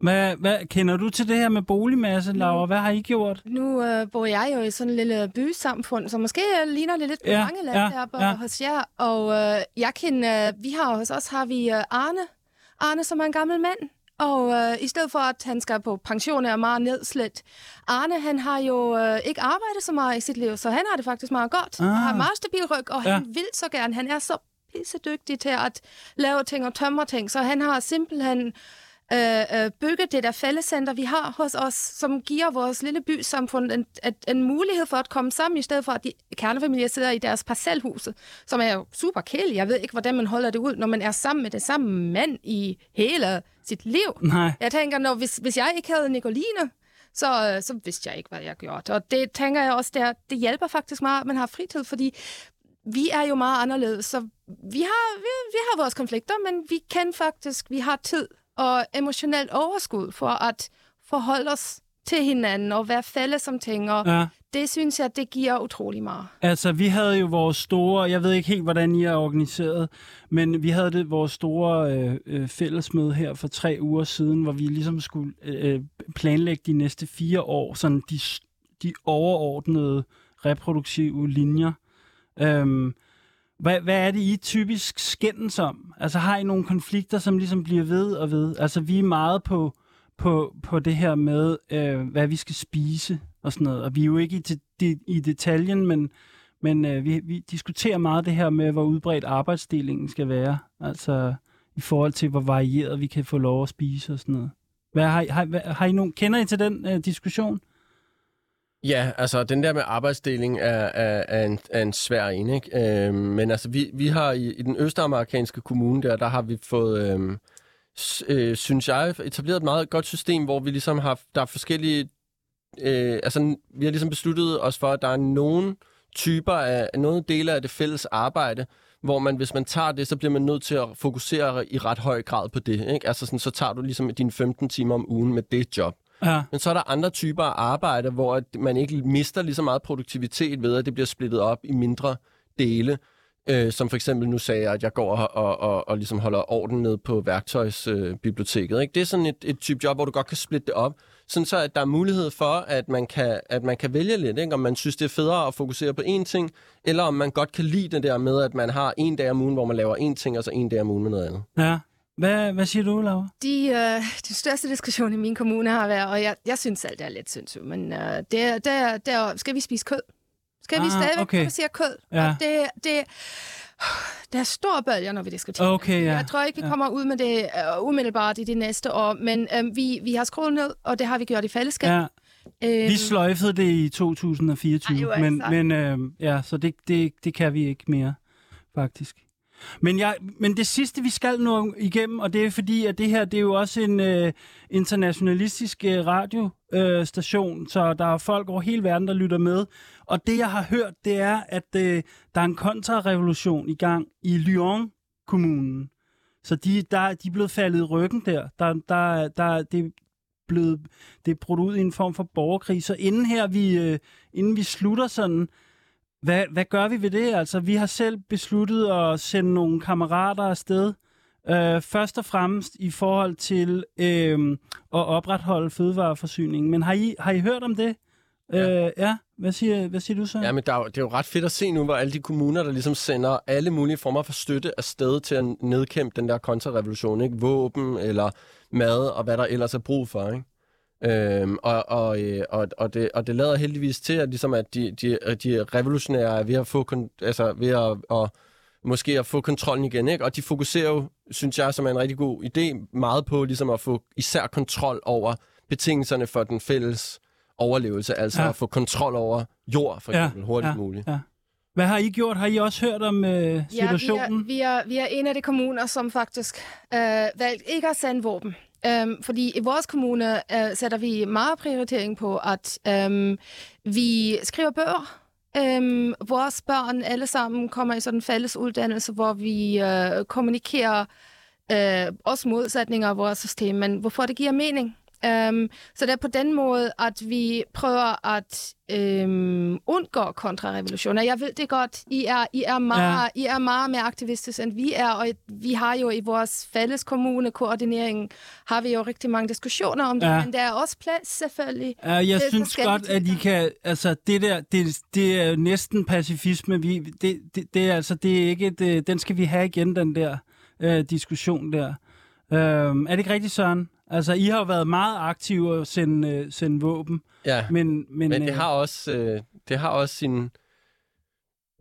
Hvad, hvad, kender du til det her med boligmasse, Laura? Hvad har I gjort? Nu øh, bor jeg jo i sådan en lille bysamfund, så måske ligner det lidt på Ja, mange land ja, deroppe ja. ja. hos jer. Og øh, jeg kan, øh, vi har hos os har vi øh, Arne, Arne som er en gammel mand. Og øh, i stedet for, at han skal på pension og er meget nedslidt, Arne han har jo øh, ikke arbejdet så meget i sit liv, så han har det faktisk meget godt. Ah. Og har meget stabil ryg, og Ja. han vil så gerne. Han er så pissedygtig til at lave ting og tømre ting, så han har simpelthen øh, øh, bygget det der fællescenter, vi har hos os, som giver vores lille bysamfund en, en, en mulighed for at komme sammen, i stedet for at de kernefamilier sidder i deres parcelhuse, som er jo super kedeligt. Jeg ved ikke, hvordan man holder det ud, når man er sammen med det samme mand i hele sit liv. Nej. Jeg tænker, når, hvis, hvis jeg ikke havde Nicoline, så, øh, så vidste jeg ikke, hvad jeg gjorde. Og det tænker jeg også, der, det hjælper faktisk meget, at man har fritid, fordi vi er jo meget anderledes, så vi har, vi, vi har vores konflikter, men vi kan faktisk, vi har tid og emotionelt overskud for at forholde os til hinanden og være fælles om ting, og Ja det synes jeg, det giver utrolig meget. Altså, vi havde jo vores store, jeg ved ikke helt, hvordan I er organiseret, men vi havde det vores store øh, øh, fællesmøde her for tre uger siden, hvor vi ligesom skulle øh, øh, planlægge de næste fire år, sådan de, de overordnede reproduktive linjer. Øhm, hvad, hvad er det, I typisk skændes om? Altså, har I nogle konflikter, som ligesom bliver ved og ved? Altså, vi er meget på, på, på det her med, øh, hvad vi skal spise og sådan noget. Og vi er jo ikke i, det, det, i detaljen, men, men øh, vi, vi diskuterer meget det her med, hvor udbredt arbejdsdelingen skal være. Altså, i forhold til, hvor varieret vi kan få lov at spise og sådan noget. Hvad, har, I- har, hvad, har I nogen, kender I til den øh, diskussion? Ja, altså den der med arbejdsdeling er, er, er, en, er en svær en, ikke? Øhm, men altså vi, vi har i, i den østamerikanske kommune der, der har vi fået, øhm, s, øh, synes jeg, etableret et meget godt system, hvor vi ligesom har, der er forskellige, øh, altså vi har ligesom besluttet os for, at der er nogle typer af, nogle dele af det fælles arbejde, hvor man, hvis man tager det, så bliver man nødt til at fokusere i ret høj grad på det, ikke? Altså sådan, så tager du ligesom dine 15 timer om ugen med det job. Ja. Men så er der andre typer af arbejde, hvor at man ikke mister lige så meget produktivitet ved, at det bliver splittet op i mindre dele. Øh, som for eksempel nu sagde jeg, at jeg går og, og, og, og ligesom holder orden ned på værktøjsbiblioteket. Øh, ikke? Det er sådan et, et type job, hvor du godt kan splitte det op, sådan så at der er mulighed for, at man kan, at man kan vælge lidt, ikke? om man synes, det er federe at fokusere på én ting, eller om man godt kan lide det der med, at man har en dag om ugen, hvor man laver én ting, og så en dag om ugen med noget andet. Ja. Hvad, hvad siger du, Laura? De, øh, de største diskussion i min kommune har været, og jeg, jeg synes alt det er lidt sindssygt, men øh, det, er- det, er- det er, skal vi spise kød? Skal vi Ah, stadigvæk okay. producere kød? Ja. Og det, det, der er store bølger, når vi diskuterer. Okay, ja. Jeg tror ikke, vi Ja. kommer ud med det øh, umiddelbart i de næste år, men øh, vi, vi har skruet ned, og det har vi gjort i fællesskab. Ja, vi sløjfede det i 2024, Ej, men, sejt. men øh, ja, så det, det, det kan vi ikke mere, faktisk. Men, jeg, men det sidste, vi skal nå igennem, og det er fordi, at det her det er jo også en øh, internationalistisk øh, radiostation, øh, så der er folk over hele verden, der lytter med. Og det, jeg har hørt, det er, at øh, der er en kontrarevolution i gang i Lyon-kommunen. Så de, der, de er blevet faldet i ryggen der. Der, der, der det, blevet, det er brudt ud i en form for borgerkrig. Så inden her, vi, øh, inden vi slutter sådan, hvad, hvad gør vi ved det? Altså, vi har selv besluttet at sende nogle kammerater afsted. Øh, først og fremmest i forhold til øh, at opretholde fødevareforsyningen. Men har I, har I hørt om det? Ja. Øh, ja. Hvad, siger, hvad siger du så? Ja, men der er, jo- det er jo ret fedt at se nu, hvor alle de kommuner, der ligesom sender alle mulige former for støtte afsted til at nedkæmpe den der kontrarevolution, ikke? Våben eller mad og hvad der ellers er brug for, ikke? Øhm, og, og, øh, og, og, det, og det lader heldigvis til, at, ligesom, at de, de, de revolutionære er ved at få, kon, altså ved at, og, måske at få kontrollen igen, ikke? Og de fokuserer jo, synes jeg, som er en rigtig god idé, meget på ligesom at få især kontrol over betingelserne for den fælles overlevelse, altså Ja. at få kontrol over jord, for Ja, eksempel, hurtigst ja, muligt. ja. Hvad har I gjort? Har I også hørt om øh, situationen? Ja, vi er, vi, er, vi er en af de kommuner, som faktisk øh, valgte ikke at sende våben. Um, fordi i vores kommune uh, sætter vi meget prioritering på, at um, vi skriver bøger. Um, vores børn alle sammen kommer i sådan en fælles uddannelse, hvor vi uh, kommunikerer uh, også modsætninger af vores system, men hvorfor det giver mening. Um, så det er på den måde, at vi prøver at um, undgå kontrarevolutioner. Jeg ved det godt, I er, I er, meget, ja. I er meget mere aktivistiske, end vi er, og vi har jo i vores fælles kommune koordinering, har vi jo rigtig mange diskussioner om det, Ja. men der er også plads selvfølgelig. Ja, jeg synes godt, at I kan... Altså, det der, det, det er næsten pacifisme. Vi, det, det, det, er altså, det er ikke... Det, den skal vi have igen, den der øh, diskussion der. Øhm, er det ikke rigtigt, Søren? Altså, I har jo været meget aktive at sende, øh, sende våben, Ja, men... Men, men det øh, har også, øh, det har også sin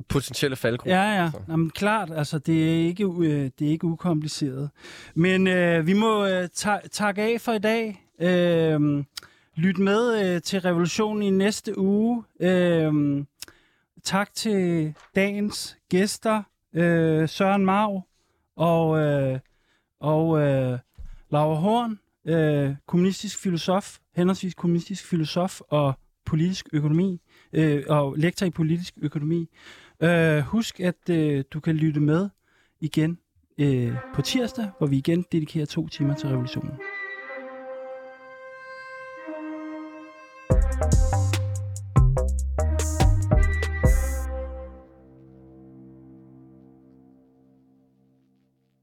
potentielle faldgruppe. Ja, ja. altså. Jamen, klart, altså, det er ikke, øh, det er ikke ukompliceret. Men øh, vi må øh, ta- takke af for i dag. Øh, lyt med øh, til revolutionen i næste uge. Øh, tak til dagens gæster, øh, Søren Marv og, øh, og øh, Laura Horn, øh, kommunistisk filosof, henholdsvis kommunistisk filosof og politisk økonomi, øh, og lektor i politisk økonomi. Øh, husk, at øh, du kan lytte med igen øh, på tirsdag, hvor vi igen dedikerer to timer til revolutionen.